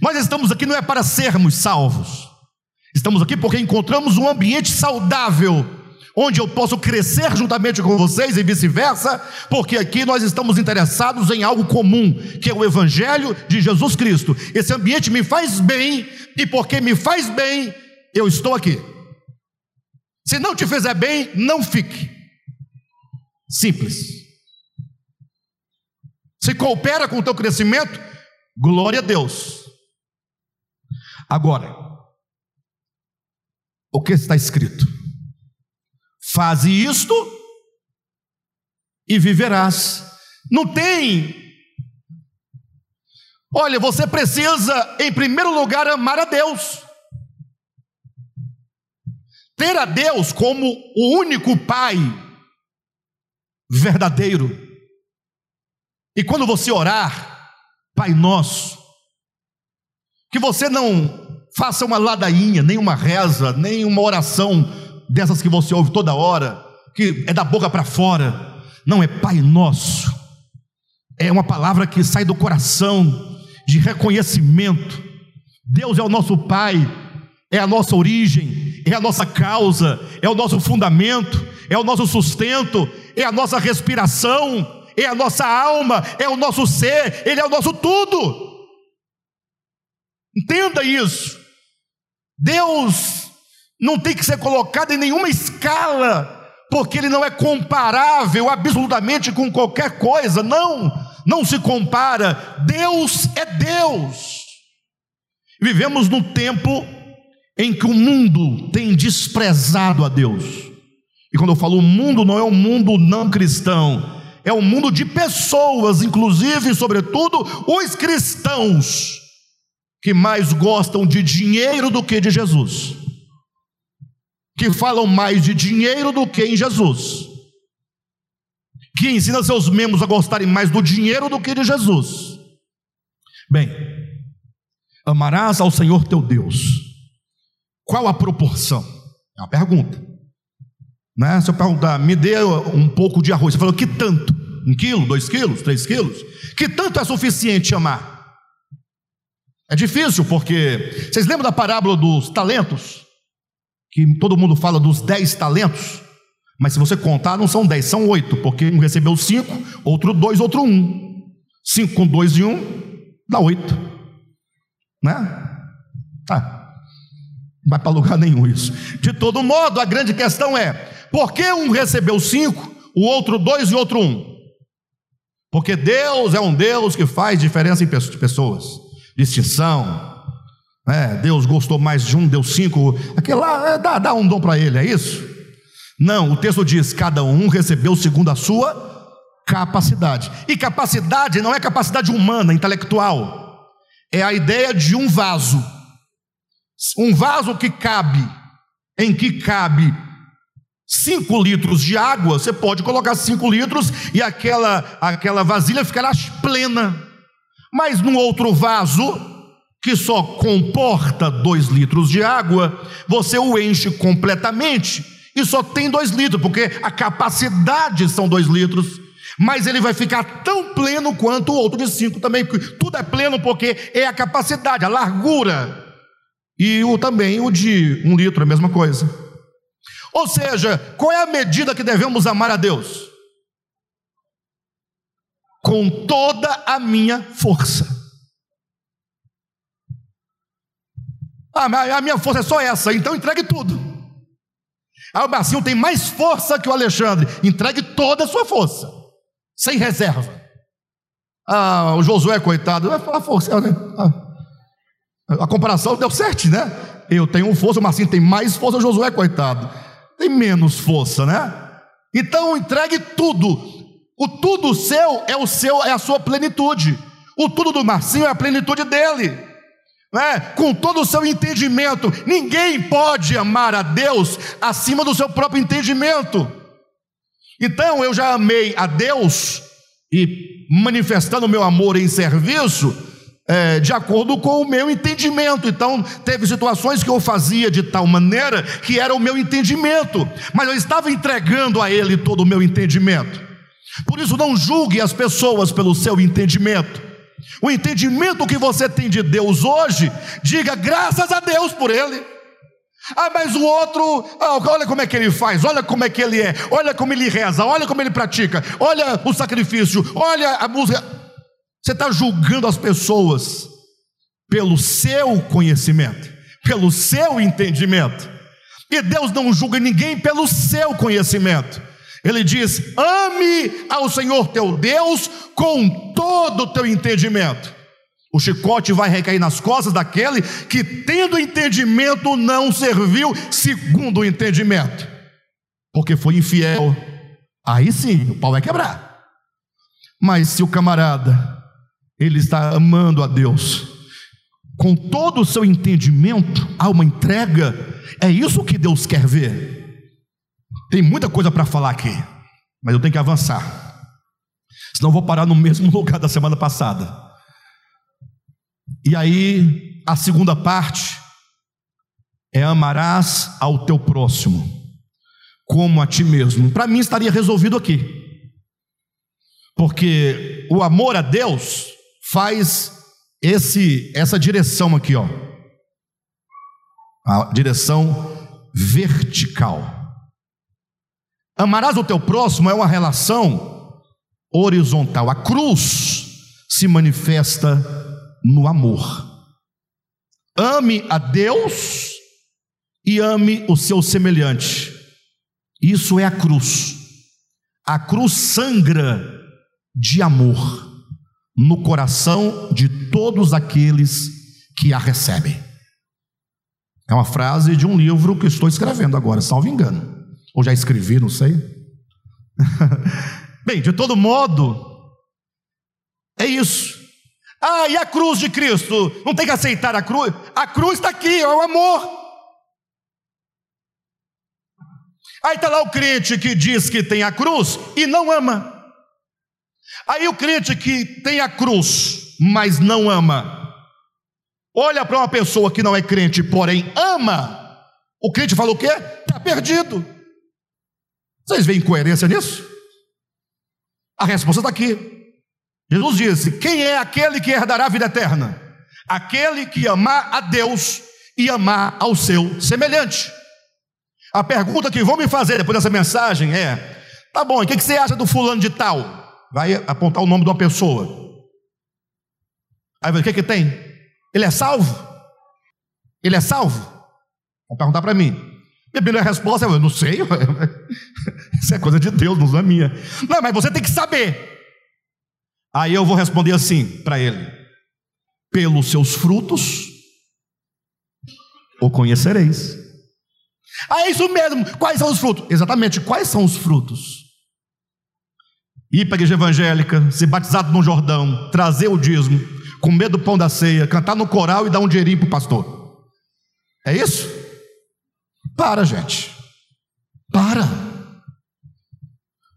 Nós estamos aqui não é para sermos salvos. Estamos aqui porque encontramos um ambiente saudável, onde eu posso crescer juntamente com vocês e vice-versa, porque aqui nós estamos interessados em algo comum, que é o Evangelho de Jesus Cristo. Esse ambiente me faz bem, e porque me faz bem, eu estou aqui. Se não te fizer bem, não fique. Simples. Se coopera com o teu crescimento, glória a Deus. Agora, o que está escrito? Faze isto e viverás. Não tem. Olha, você precisa, em primeiro lugar, amar a Deus. Ter a Deus como o único Pai verdadeiro. E quando você orar, Pai Nosso, que você não faça uma ladainha, nem uma reza, nem uma oração dessas que você ouve toda hora, que é da boca para fora. Não é Pai Nosso. É uma palavra que sai do coração de reconhecimento. Deus é o nosso Pai, é a nossa origem, é a nossa causa, é o nosso fundamento, é o nosso sustento, é a nossa respiração, é a nossa alma, é o nosso ser, Ele é o nosso tudo. Entenda isso. Deus não tem que ser colocado em nenhuma escala, porque Ele não é comparável absolutamente com qualquer coisa, não, não se compara. Deus é Deus. Vivemos no tempo em que o mundo tem desprezado a Deus. E quando eu falo mundo, não é um mundo não cristão, é um mundo de pessoas, inclusive, sobretudo, os cristãos que mais gostam de dinheiro do que de Jesus, que falam mais de dinheiro do que em Jesus, que ensina seus membros a gostarem mais do dinheiro do que de Jesus. Bem, amarás ao Senhor teu Deus. Qual a proporção? É uma pergunta. Né? Se eu perguntar, me dê um pouco de arroz, você falou que tanto? Um quilo, dois quilos, três quilos? Que tanto é suficiente amar? É difícil porque vocês lembram da parábola dos talentos? Que todo mundo fala dos dez talentos, mas se você contar, não são dez, são oito, porque um recebeu cinco, outro dois, outro um. Cinco com dois e um dá oito, né? Ah, não vai para lugar nenhum isso. De todo modo, a grande questão é: por que um recebeu cinco, o outro dois e outro um? Porque Deus é um Deus que faz diferença em pessoas distinção. É, Deus gostou mais de um, deu cinco. Aquele lá, é, dá, dá um dom para ele, é isso? Não, o texto diz: cada um recebeu segundo a sua capacidade. E capacidade não é capacidade humana, intelectual. É a ideia de um vaso. Um vaso que cabe, em que cabe cinco litros de água, você pode colocar cinco litros e aquela, aquela vasilha ficará plena. Mas num outro vaso, que só comporta dois litros de água, você o enche completamente e só tem dois litros, porque a capacidade são dois litros, mas ele vai ficar tão pleno quanto o outro de cinco também, porque tudo é pleno porque é a capacidade, a largura, e o também o de um litro, a mesma coisa. Ou seja, qual é a medida que devemos amar a Deus? Com toda a minha força. Ah, a minha força é só essa, então entregue tudo. Ah, o Marcinho tem mais força que o Alexandre, entregue toda a sua força. sem reserva. Ah, o Josué, coitado, vai falar força. Né? A comparação deu certo, né? Eu tenho força, o Marcinho tem mais força, o Josué, coitado, tem menos força, né? Então entregue tudo. O tudo seu é o seu, é a sua plenitude. O tudo do Marcinho é a plenitude dele. Né? Com todo o seu entendimento, ninguém pode amar a Deus acima do seu próprio entendimento. Então eu já amei a Deus e manifestando o meu amor em serviço, é, de acordo com o meu entendimento. Então, teve situações que eu fazia de tal maneira que era o meu entendimento, mas eu estava entregando a Ele todo o meu entendimento. Por isso, não julgue as pessoas pelo seu entendimento. O entendimento que você tem de Deus hoje, diga graças a Deus por Ele. Ah, mas o outro, ah, olha como é que ele faz, olha como é que ele é, olha como ele reza, olha como ele pratica, olha o sacrifício, olha a música. Você está julgando as pessoas pelo seu conhecimento, pelo seu entendimento. E Deus não julga ninguém pelo seu conhecimento. Ele diz: ame ao Senhor teu Deus com todo o teu entendimento. O chicote vai recair nas costas daquele que, tendo entendimento, não serviu segundo o entendimento, porque foi infiel. Aí sim, o pau vai quebrar. Mas se o camarada, ele está amando a Deus, com todo o seu entendimento, há uma entrega, é isso que Deus quer ver. Tem muita coisa para falar aqui, mas eu tenho que avançar, senão vou parar no mesmo lugar da semana passada. E aí, a segunda parte é amarás ao teu próximo como a ti mesmo. Para mim estaria resolvido aqui. Porque o amor a Deus faz esse essa direção aqui, ó. A direção vertical. Amarás o teu próximo é uma relação horizontal. A cruz se manifesta no amor. Ame a Deus e ame o seu semelhante. Isso é a cruz. A cruz sangra de amor no coração de todos aqueles que a recebem. É uma frase de um livro que estou escrevendo agora, salvo engano. Ou já escrevi, não sei. Bem, de todo modo, é isso. Ah, e a cruz de Cristo? Não tem que aceitar a cruz? A cruz está aqui, é o amor. Aí está lá o crente que diz que tem a cruz e não ama. Aí o crente que tem a cruz, mas não ama, olha para uma pessoa que não é crente, porém ama. O crente fala o quê? Está perdido. Vocês veem incoerência nisso? A resposta está aqui. Jesus disse: Quem é aquele que herdará a vida eterna? Aquele que amar a Deus e amar ao seu semelhante. A pergunta que vão me fazer depois dessa mensagem é: tá bom, o que você acha do fulano de tal? Vai apontar o nome de uma pessoa. Aí vai, o que, que tem? Ele é salvo? Ele é salvo? Vão perguntar para mim. Minha primeira resposta é: eu não sei. Isso é coisa de Deus, não é minha. Não, mas você tem que saber. Aí eu vou responder assim para ele: pelos seus frutos o conhecereis. Ah, é isso mesmo. Quais são os frutos? Exatamente, quais são os frutos? Ir para a igreja evangélica, ser batizado no Jordão, trazer o dízimo, comer do pão da ceia, cantar no coral e dar um dinheirinho para o pastor. É isso? Para, gente. Para.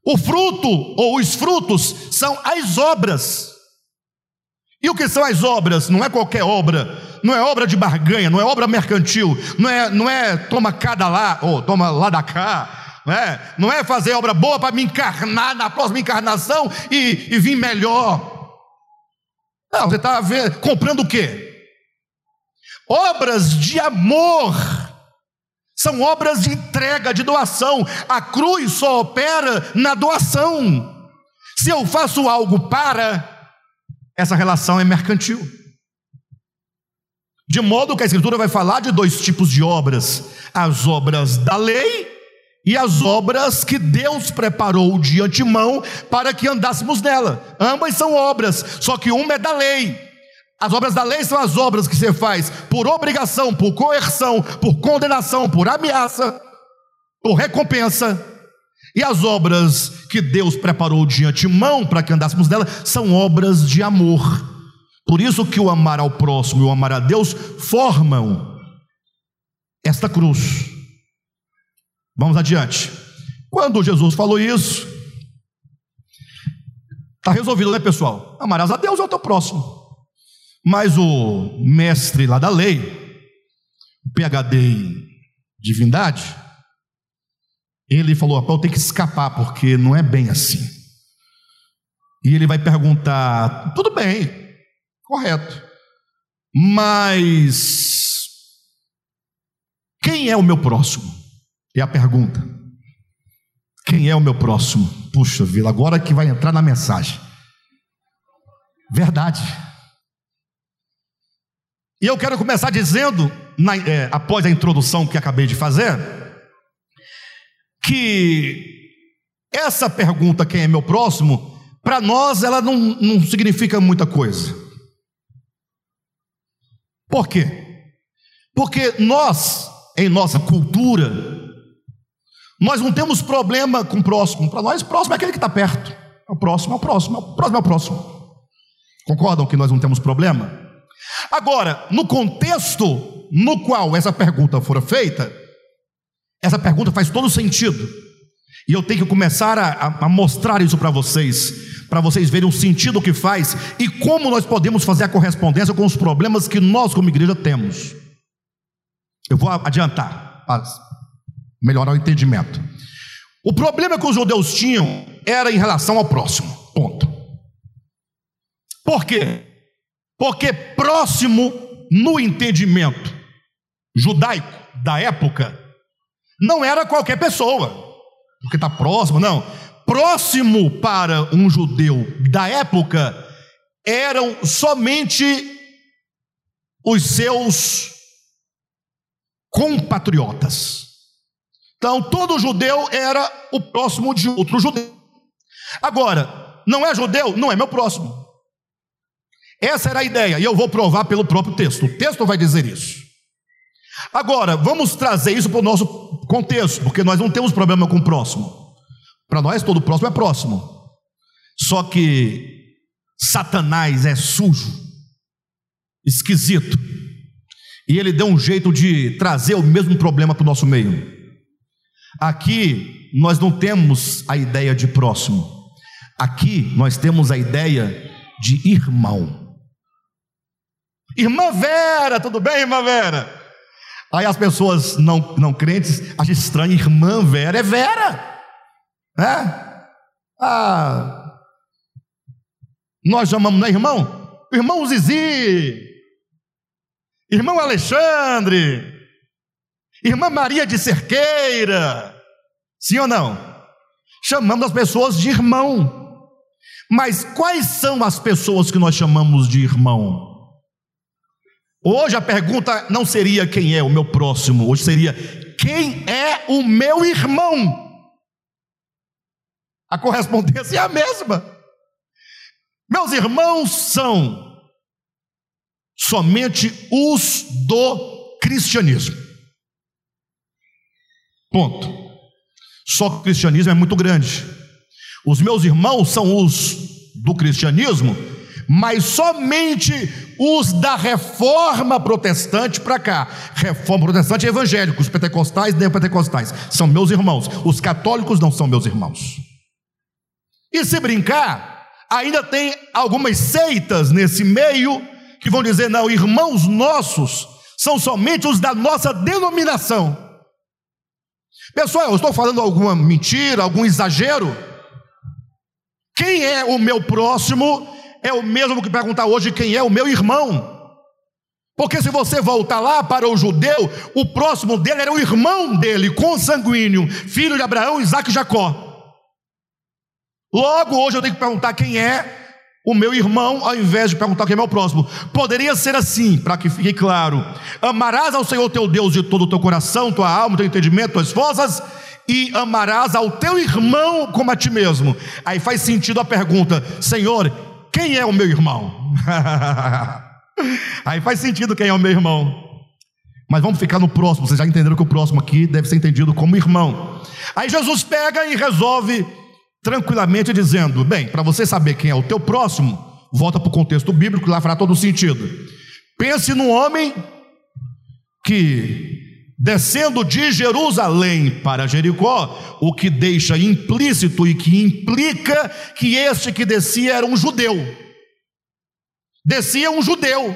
O fruto ou os frutos são as obras. E o que são as obras? Não é qualquer obra, não é obra de barganha, não é obra mercantil, não é, não é toma cada lá, ou toma lá da cá, não é, não é fazer obra boa para me encarnar na próxima encarnação e, e vir melhor. Não, você está comprando o quê? Obras de amor são obras de entrega, de doação. A cruz só opera na doação. Se eu faço algo para, essa relação é mercantil. De modo que a Escritura vai falar de dois tipos de obras: as obras da lei e as obras que Deus preparou de antemão para que andássemos nela. Ambas são obras, só que uma é da lei. As obras da lei são as obras que você faz por obrigação, por coerção, por condenação, por ameaça, por recompensa. E as obras que Deus preparou de antemão para que andássemos nela são obras de amor. Por isso que o amar ao próximo e o amar a Deus formam esta cruz. Vamos adiante. Quando Jesus falou isso, está resolvido, né, pessoal? Amarás a Deus e ao teu próximo. Mas o mestre lá da lei, o PhD em divindade, ele falou: eu tenho que escapar, porque não é bem assim. E ele vai perguntar: tudo bem, correto, mas quem é o meu próximo? É a pergunta. Quem é o meu próximo? Puxa vida, agora que vai entrar na mensagem. Verdade. E eu quero começar dizendo, na, é, após a introdução que acabei de fazer, que essa pergunta, quem é meu próximo, para nós ela não, não significa muita coisa. Por quê? Porque nós, em nossa cultura, nós não temos problema com o próximo. Para nós, próximo é aquele que está perto. É o próximo, é o próximo, é o próximo é o próximo. Concordam que nós não temos problema? Agora, no contexto no qual essa pergunta fora feita, essa pergunta faz todo sentido. E eu tenho que começar a, a mostrar isso para vocês, para vocês verem o sentido que faz e como nós podemos fazer a correspondência com os problemas que nós, como igreja, temos. Eu vou adiantar melhorar o entendimento. O problema que os judeus tinham era em relação ao próximo. Ponto. Por quê? Porque próximo no entendimento judaico da época não era qualquer pessoa, porque está próximo, não. Próximo para um judeu da época eram somente os seus compatriotas. Então, todo judeu era o próximo de outro judeu. Agora, não é judeu? Não é meu próximo. Essa era a ideia, e eu vou provar pelo próprio texto. O texto vai dizer isso. Agora, vamos trazer isso para o nosso contexto, porque nós não temos problema com o próximo. Para nós, todo próximo é próximo. Só que Satanás é sujo, esquisito, e ele deu um jeito de trazer o mesmo problema para o nosso meio. Aqui nós não temos a ideia de próximo. Aqui nós temos a ideia de irmão. Irmã Vera, tudo bem, irmã Vera? Aí as pessoas não, não crentes acham estranho, irmã Vera é Vera, né? Ah, nós chamamos, não é irmão? Irmão Zizi, irmão Alexandre, Irmã Maria de Cerqueira, sim ou não? Chamamos as pessoas de irmão. Mas quais são as pessoas que nós chamamos de irmão? Hoje a pergunta não seria quem é o meu próximo, hoje seria quem é o meu irmão? A correspondência é a mesma. Meus irmãos são somente os do cristianismo. Ponto. Só que o cristianismo é muito grande. Os meus irmãos são os do cristianismo, mas somente os da reforma protestante para cá. Reforma protestante é evangélico, os pentecostais nem pentecostais. São meus irmãos. Os católicos não são meus irmãos. E se brincar, ainda tem algumas seitas nesse meio que vão dizer: não, irmãos nossos são somente os da nossa denominação. Pessoal, eu estou falando alguma mentira, algum exagero? Quem é o meu próximo é o mesmo que perguntar hoje quem é o meu irmão. Porque se você voltar lá para o judeu, o próximo dele era o irmão dele, consanguíneo, filho de Abraão, Isaac e Jacó. Logo, hoje eu tenho que perguntar quem é o meu irmão, ao invés de perguntar quem é meu próximo. Poderia ser assim, para que fique claro: amarás ao Senhor teu Deus de todo o teu coração, tua alma, teu entendimento, tuas forças, e amarás ao teu irmão como a ti mesmo. Aí faz sentido a pergunta: Senhor, quem é o meu irmão? Aí faz sentido quem é o meu irmão. Mas vamos ficar no próximo, vocês já entenderam que o próximo aqui deve ser entendido como irmão. Aí Jesus pega e resolve tranquilamente dizendo: Bem, para você saber quem é o teu próximo, volta para o contexto bíblico, lá fará todo sentido. Pense num homem que, descendo de Jerusalém para Jericó, o que deixa implícito e que implica que este que descia era um judeu. Descia um judeu.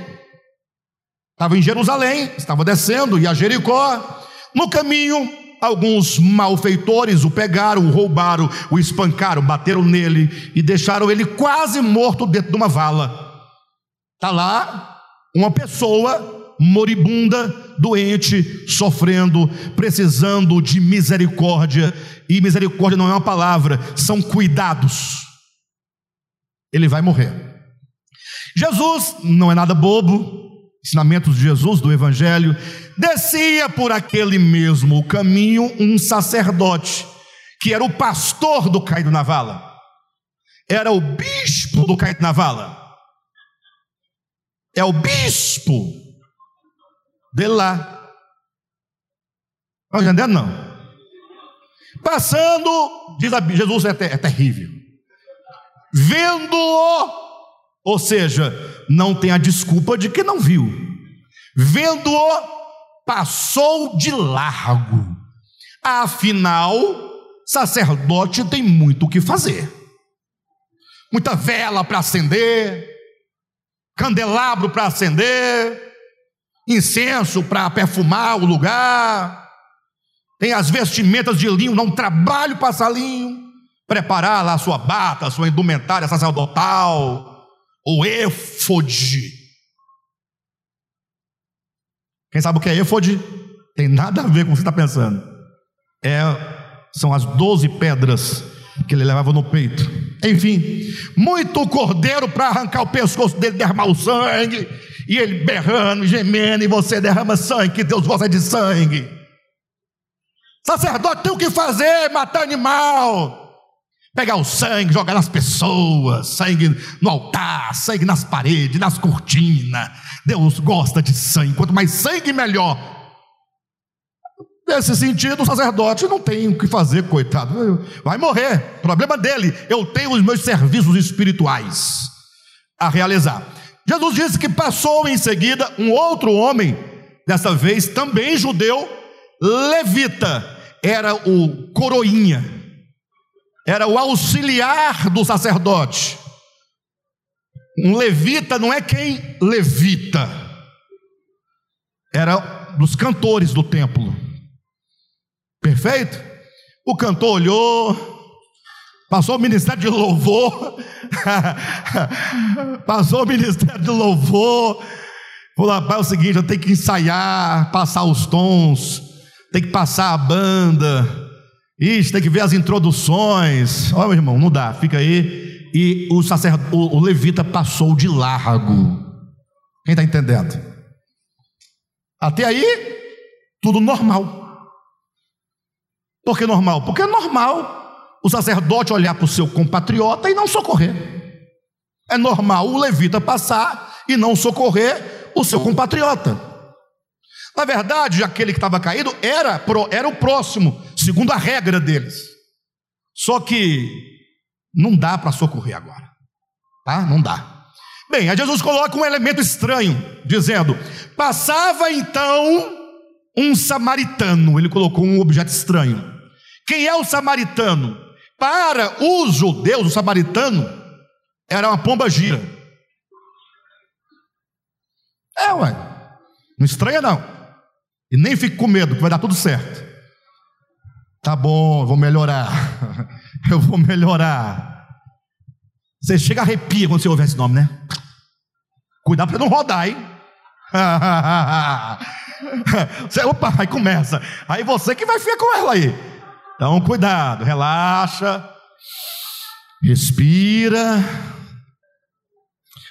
Estava em Jerusalém, estava descendo, ia a Jericó. No caminho, alguns malfeitores o pegaram, o roubaram, o espancaram, bateram nele e deixaram ele quase morto dentro de uma vala. Está lá uma pessoa moribunda, doente, sofrendo, precisando de misericórdia, e misericórdia não é uma palavra, são cuidados. Ele vai morrer. Jesus não é nada bobo, ensinamentos de Jesus, do Evangelho, descia por aquele mesmo caminho um sacerdote, que era o pastor do caído na vala, era o bispo do caído na vala, é o bispo de lá. Estão entendendo? Não. Passando, diz a, Jesus é, ter, é terrível. Vendo-o ou seja, não tem a desculpa de que não viu. Vendo-o, passou de largo. Afinal, sacerdote tem muito o que fazer. Muita vela para acender, candelabro para acender, incenso para perfumar o lugar. Tem as vestimentas de linho, não trabalho passar linho, preparar lá a sua bata, a sua indumentária sacerdotal o éfode. Quem sabe o que é éfode? Tem nada a ver com o que você está pensando. É, são as doze pedras que ele levava no peito. Enfim, muito cordeiro para arrancar o pescoço dele, derramar o sangue, e ele berrando, gemendo, e você derrama sangue, que Deus gosta de sangue. Sacerdote tem o que fazer, matar animal pegar o sangue, jogar nas pessoas, sangue no altar, sangue nas paredes, nas cortinas. Deus gosta de sangue, quanto mais sangue, melhor. Nesse sentido, o sacerdote não tem o que fazer, coitado, vai morrer, problema dele. Eu tenho os meus serviços espirituais a realizar. Jesus disse que passou em seguida um outro homem, dessa vez também judeu, levita, era o coroinha era o auxiliar do sacerdote. Um levita não é quem levita, era dos cantores do templo. Perfeito? O cantor olhou, passou o ministério de louvor, passou o ministério de louvor, falou: rapaz, é o seguinte, eu tenho que ensaiar, passar os tons, tem que passar a banda Ixi, tem que ver as introduções. Olha, meu irmão, não dá, fica aí. E o sacerdote, o, o levita passou de largo. Quem está entendendo? Até aí, tudo normal. Por que normal? Porque é normal o sacerdote olhar para o seu compatriota e não socorrer. É normal o levita passar e não socorrer o seu compatriota. Na verdade, aquele que estava caído era, era o próximo, segundo a regra deles. Só que não dá para socorrer agora, tá? Não dá. Bem, aí Jesus coloca um elemento estranho, dizendo: passava então um samaritano. Ele colocou um objeto estranho. Quem é o samaritano? Para os judeus, o samaritano era uma pomba gira. É, ué. Não estranha, não. E nem fique com medo, que vai dar tudo certo. Tá bom, eu vou melhorar. Eu vou melhorar. Você chega a arrepia quando você ouve esse nome, né? Cuidado para não rodar, hein? Você, opa, aí começa. Aí você que vai ficar com ela aí. Então, cuidado, relaxa. Respira.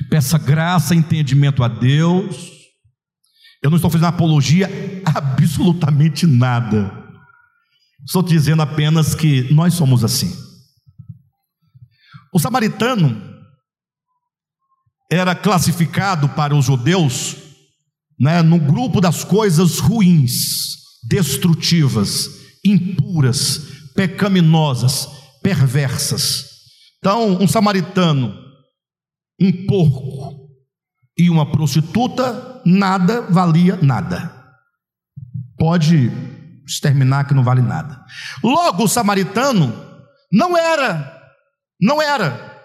Peça graça, entendimento a Deus. Eu não estou fazendo apologia absolutamente nada. Estou dizendo apenas que nós somos assim. O samaritano era classificado para os judeus né, no grupo das coisas ruins, destrutivas, impuras, pecaminosas, perversas. Então, um samaritano, um porco e uma prostituta, nada valia nada. Pode exterminar que não vale nada. Logo, o samaritano não era, não era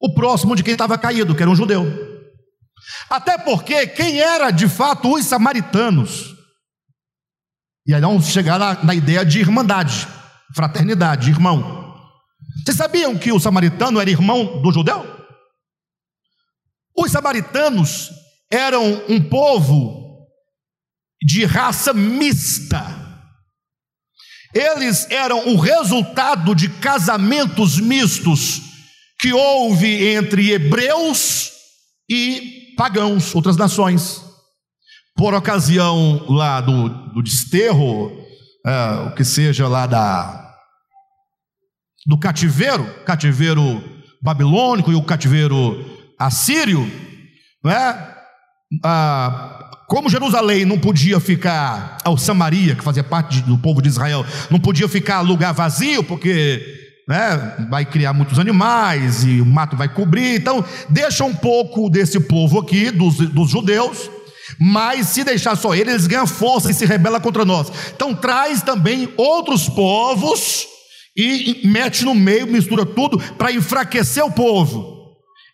o próximo de quem estava caído, que era um judeu. Até porque quem era de fato os samaritanos? E aí vamos chegar na, na ideia de irmandade, fraternidade, irmão. Vocês sabiam que o samaritano era irmão do judeu? Os samaritanos eram um povo de raça mista. Eles eram o resultado de casamentos mistos que houve entre hebreus e pagãos, outras nações. Por ocasião lá do, do desterro, é, o que seja lá da, do cativeiro, cativeiro babilônico e o cativeiro assírio, não é? Ah, como Jerusalém não podia ficar, ou Samaria, que fazia parte do povo de Israel, não podia ficar lugar vazio, porque né, vai criar muitos animais e o mato vai cobrir. Então, deixa um pouco desse povo aqui, dos, dos judeus, mas se deixar só ele, eles ganham força e se rebelam contra nós. Então, traz também outros povos e mete no meio, mistura tudo para enfraquecer o povo.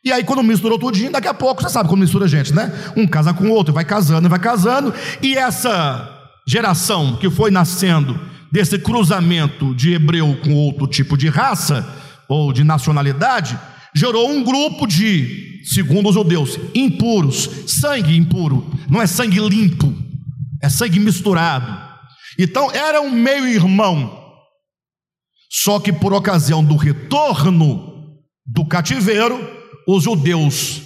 E aí, quando misturou tudinho, daqui a pouco, você sabe como mistura gente, né? Um casa com o outro, vai casando, vai casando, e essa geração que foi nascendo desse cruzamento de hebreu com outro tipo de raça ou de nacionalidade, gerou um grupo de, segundo os judeus, impuros, sangue impuro, não é sangue limpo, é sangue misturado. Então, era um meio-irmão, só que por ocasião do retorno do cativeiro, os judeus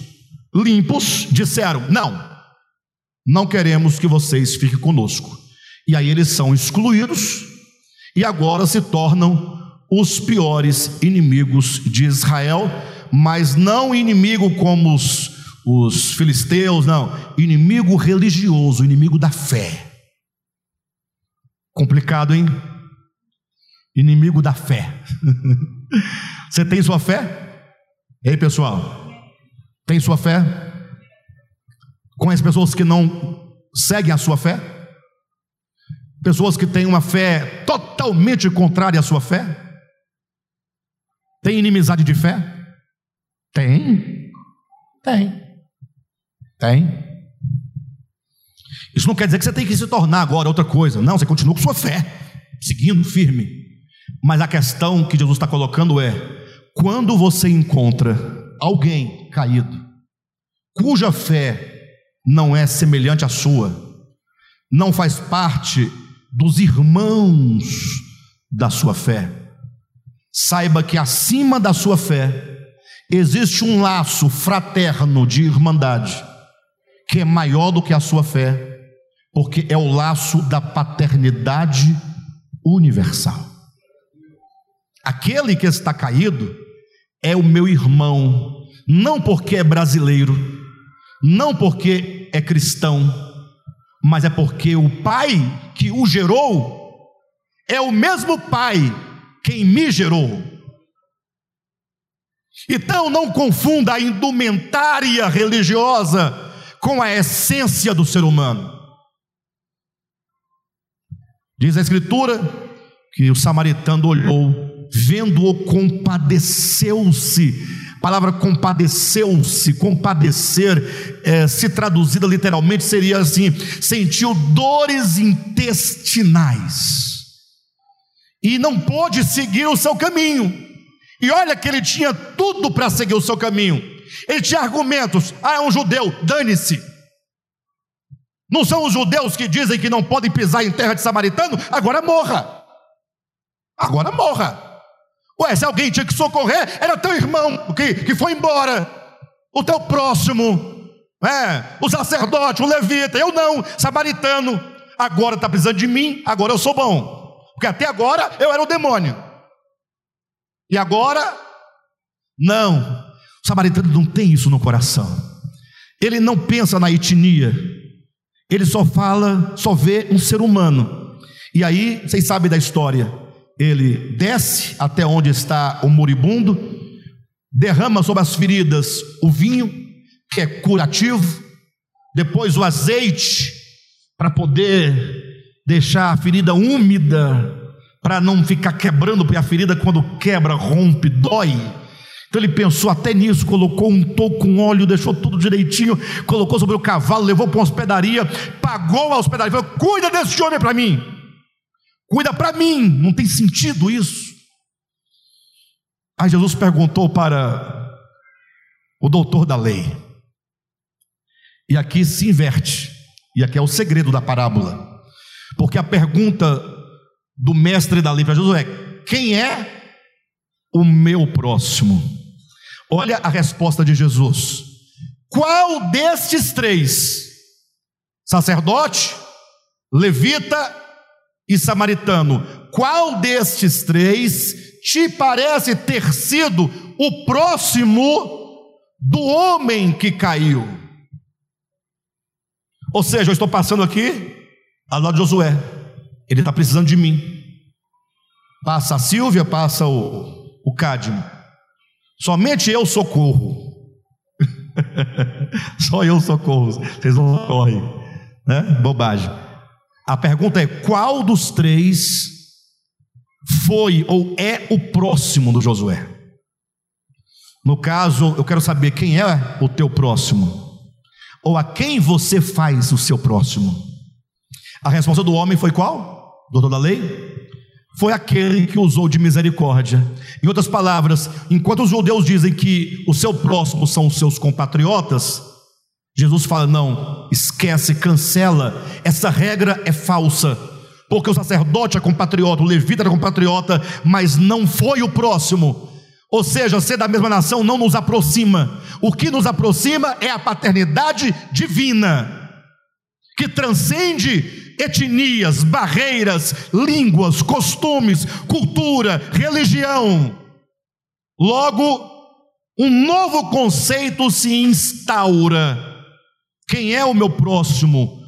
limpos disseram: Não, não queremos que vocês fiquem conosco. E aí eles são excluídos e agora se tornam os piores inimigos de Israel, mas não inimigo como os, os filisteus, não, inimigo religioso, inimigo da fé. Complicado, hein? Inimigo da fé. Você tem sua fé? Ei, pessoal, tem sua fé? Conhece pessoas que não seguem a sua fé? Pessoas que têm uma fé totalmente contrária à sua fé? Tem inimizade de fé? Tem. Tem. Tem. Isso não quer dizer que você tem que se tornar agora outra coisa. Não, você continua com sua fé, seguindo firme. Mas a questão que Jesus está colocando é: quando você encontra alguém caído, cuja fé não é semelhante à sua, não faz parte dos irmãos da sua fé, saiba que acima da sua fé existe um laço fraterno de irmandade, que é maior do que a sua fé, porque é o laço da paternidade universal. Aquele que está caído, é o meu irmão, não porque é brasileiro, não porque é cristão, mas é porque o pai que o gerou é o mesmo pai quem me gerou. Então não confunda a indumentária religiosa com a essência do ser humano. Diz a Escritura que o samaritano olhou vendo-o, compadeceu-se. A palavra compadeceu-se, compadecer, é, se traduzida literalmente, seria assim: sentiu dores intestinais e não pôde seguir o seu caminho. E olha que ele tinha tudo para seguir o seu caminho. Ele tinha argumentos. Ah, é um judeu, dane-se. Não são os judeus que dizem que não podem pisar em terra de samaritano? Agora morra. Agora morra. Ué, se alguém tinha que socorrer, era teu irmão que, que foi embora, o teu próximo, é, o sacerdote, o levita, eu não, samaritano, agora está precisando de mim, agora eu sou bom. Porque até agora eu era o demônio. E agora, não. O samaritano não tem isso no coração. Ele não pensa na etnia. Ele só fala, só vê um ser humano. E aí, vocês sabem da história. Ele desce até onde está o moribundo, derrama sobre as feridas o vinho, que é curativo, depois o azeite, para poder deixar a ferida úmida, para não ficar quebrando, porque a ferida, quando quebra, rompe, dói. Então ele pensou até nisso, colocou um toco com óleo, deixou tudo direitinho, colocou sobre o cavalo, levou para uma hospedaria, pagou a hospedaria, falou: cuida desse homem para mim, cuida para mim, não tem sentido isso. Aí Jesus perguntou para o doutor da lei, e aqui se inverte, e aqui é o segredo da parábola, porque a pergunta do mestre da lei para Jesus é: quem é o meu próximo? Olha a resposta de Jesus. Qual destes três, sacerdote, levita e samaritano, qual destes três te parece ter sido o próximo do homem que caiu? Ou seja, eu estou passando aqui ao lado de Josué, ele está precisando de mim. Passa a Silvia, passa o, o Cádimo. Somente eu socorro. Só eu socorro. Vocês não correm. Né? Bobagem. A pergunta é: qual dos três foi ou é o próximo do Josué? No caso, eu quero saber quem é o teu próximo. Ou a quem você faz o seu próximo? A resposta do homem foi qual? Doutor da lei? foi aquele que usou de misericórdia. Em outras palavras, enquanto os judeus dizem que o seu próximo são os seus compatriotas, Jesus fala: não, esquece, cancela, essa regra é falsa. Porque o sacerdote é compatriota, o levita era compatriota, mas não foi o próximo. Ou seja, ser da mesma nação não nos aproxima. O que nos aproxima é a paternidade divina, que transcende etnias, barreiras, línguas, costumes, cultura, religião. Logo, um novo conceito se instaura. Quem é o meu próximo?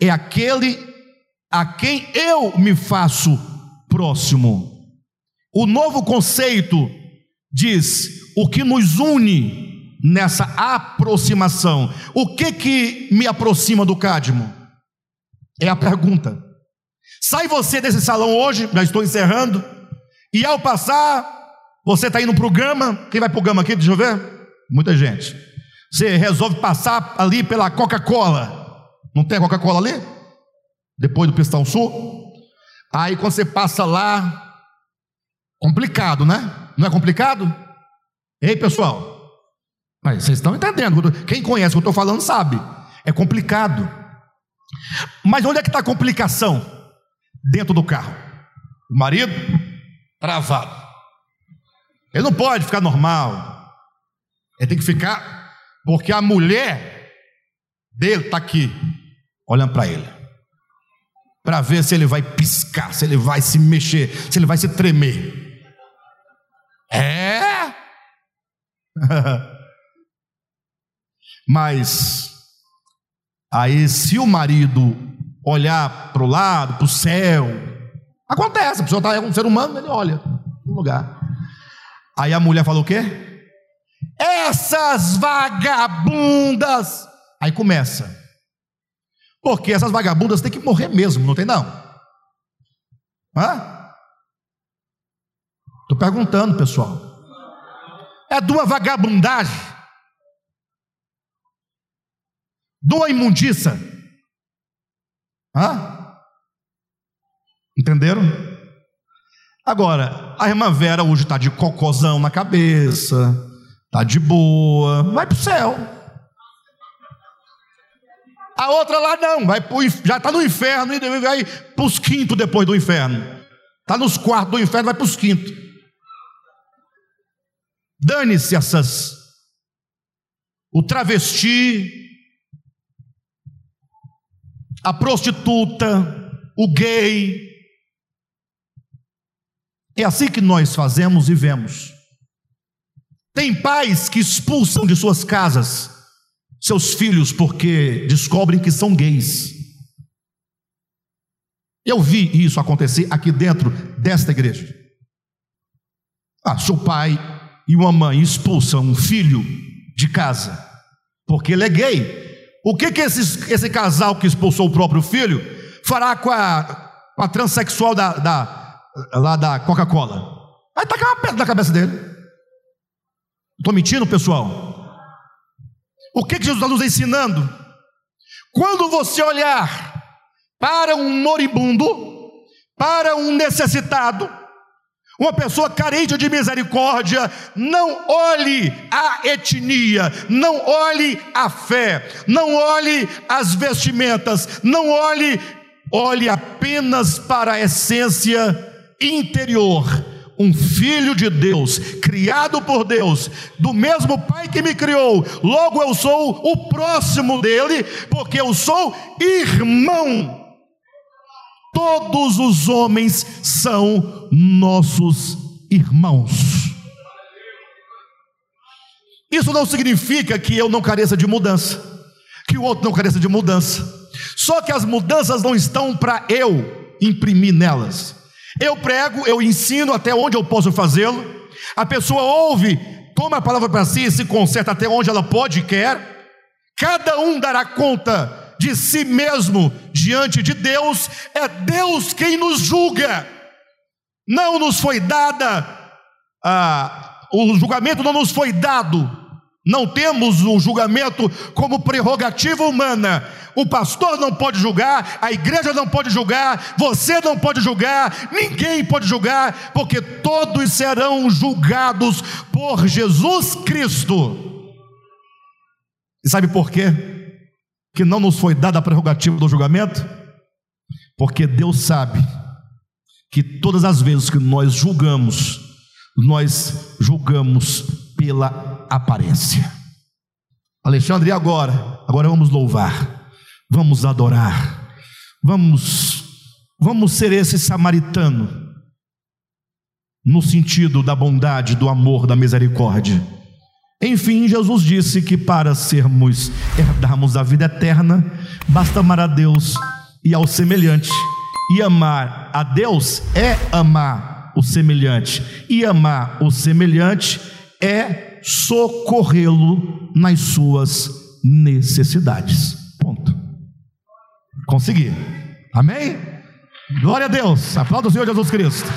É aquele a quem eu me faço próximo. O novo conceito diz o que nos une nessa aproximação. O que que me aproxima do Cádimo? É a pergunta. Sai você desse salão hoje, já estou encerrando, e ao passar, você está indo para o Gama. Quem vai para o Gama aqui? Deixa eu ver. Muita gente. Você resolve passar ali pela Coca-Cola. Não tem Coca-Cola ali? Depois do Pistão Sul. Aí quando você passa lá, complicado, né? Não é complicado? Ei, pessoal. Mas vocês estão entendendo. Quem conhece o que eu estou falando sabe. É complicado. Mas onde é que está a complicação? Dentro do carro. O marido travado. Ele não pode ficar normal. Ele tem que ficar, porque a mulher dele está aqui, olhando para ele, para ver se ele vai piscar, se ele vai se mexer, se ele vai se tremer. É. Mas Aí, se o marido olhar para o lado, para o céu, acontece, a pessoa está um ser humano, ele olha no lugar. Aí a mulher falou o quê? Essas vagabundas. Aí começa. Porque essas vagabundas têm que morrer mesmo, não tem não? Hã? Estou perguntando, pessoal. É de uma vagabundagem de uma imundiça. Hã? Entenderam? Agora, a irmã Vera hoje está de cocôzão na cabeça, está de boa, vai para o céu. A outra lá não, vai pro, já está no inferno e vai para os quintos depois do inferno. Está nos quartos do inferno, vai para os quintos. Dane-se essas. O travesti, a prostituta, o gay, É assim que nós fazemos e vemos. Tem pais que expulsam de suas casas seus filhos porque descobrem que são gays. Eu vi isso acontecer aqui dentro desta igreja. Ah, seu pai e uma mãe expulsam um filho de casa porque ele é gay. O que, que esse, esse casal que expulsou o próprio filho fará com a, com a transexual da, da, lá da Coca-Cola? Vai tacar uma pedra na cabeça dele. Estou mentindo, pessoal? O que, que Jesus está nos ensinando? Quando você olhar para um moribundo, para um necessitado, uma pessoa carente de misericórdia, não olhe a etnia, não olhe a fé, não olhe as vestimentas, não olhe, olhe apenas para a essência interior um filho de Deus, criado por Deus, do mesmo Pai que me criou, logo eu sou o próximo dele, porque eu sou irmão. Todos os homens são nossos irmãos. Isso não significa que eu não careça de mudança, que o outro não careça de mudança. Só que as mudanças não estão para eu imprimir nelas. Eu prego, eu ensino até onde eu posso fazê-lo. A pessoa ouve, toma a palavra para si, se conserta até onde ela pode e quer. Cada um dará conta de si mesmo diante de Deus. É Deus quem nos julga. Não nos foi dada, ah, o julgamento não nos foi dado não temos o julgamento como prerrogativa humana. O pastor não pode julgar, a igreja não pode julgar, você não pode julgar, ninguém pode julgar, porque todos serão julgados por Jesus Cristo. E sabe por quê? Que não nos foi dada a prerrogativa do julgamento? Porque Deus sabe que todas as vezes que nós julgamos, nós julgamos pela aparência. Alexandre, e agora? Agora vamos louvar, vamos adorar, vamos, vamos ser esse samaritano, no sentido da bondade, do amor, da misericórdia. Enfim, Jesus disse que para sermos, herdarmos a vida eterna, basta amar a Deus e ao semelhante. E amar a Deus é amar o semelhante, e amar o semelhante é socorrê-lo nas suas necessidades. Ponto. Consegui. Amém? Glória a Deus. Aplauda o Senhor Jesus Cristo.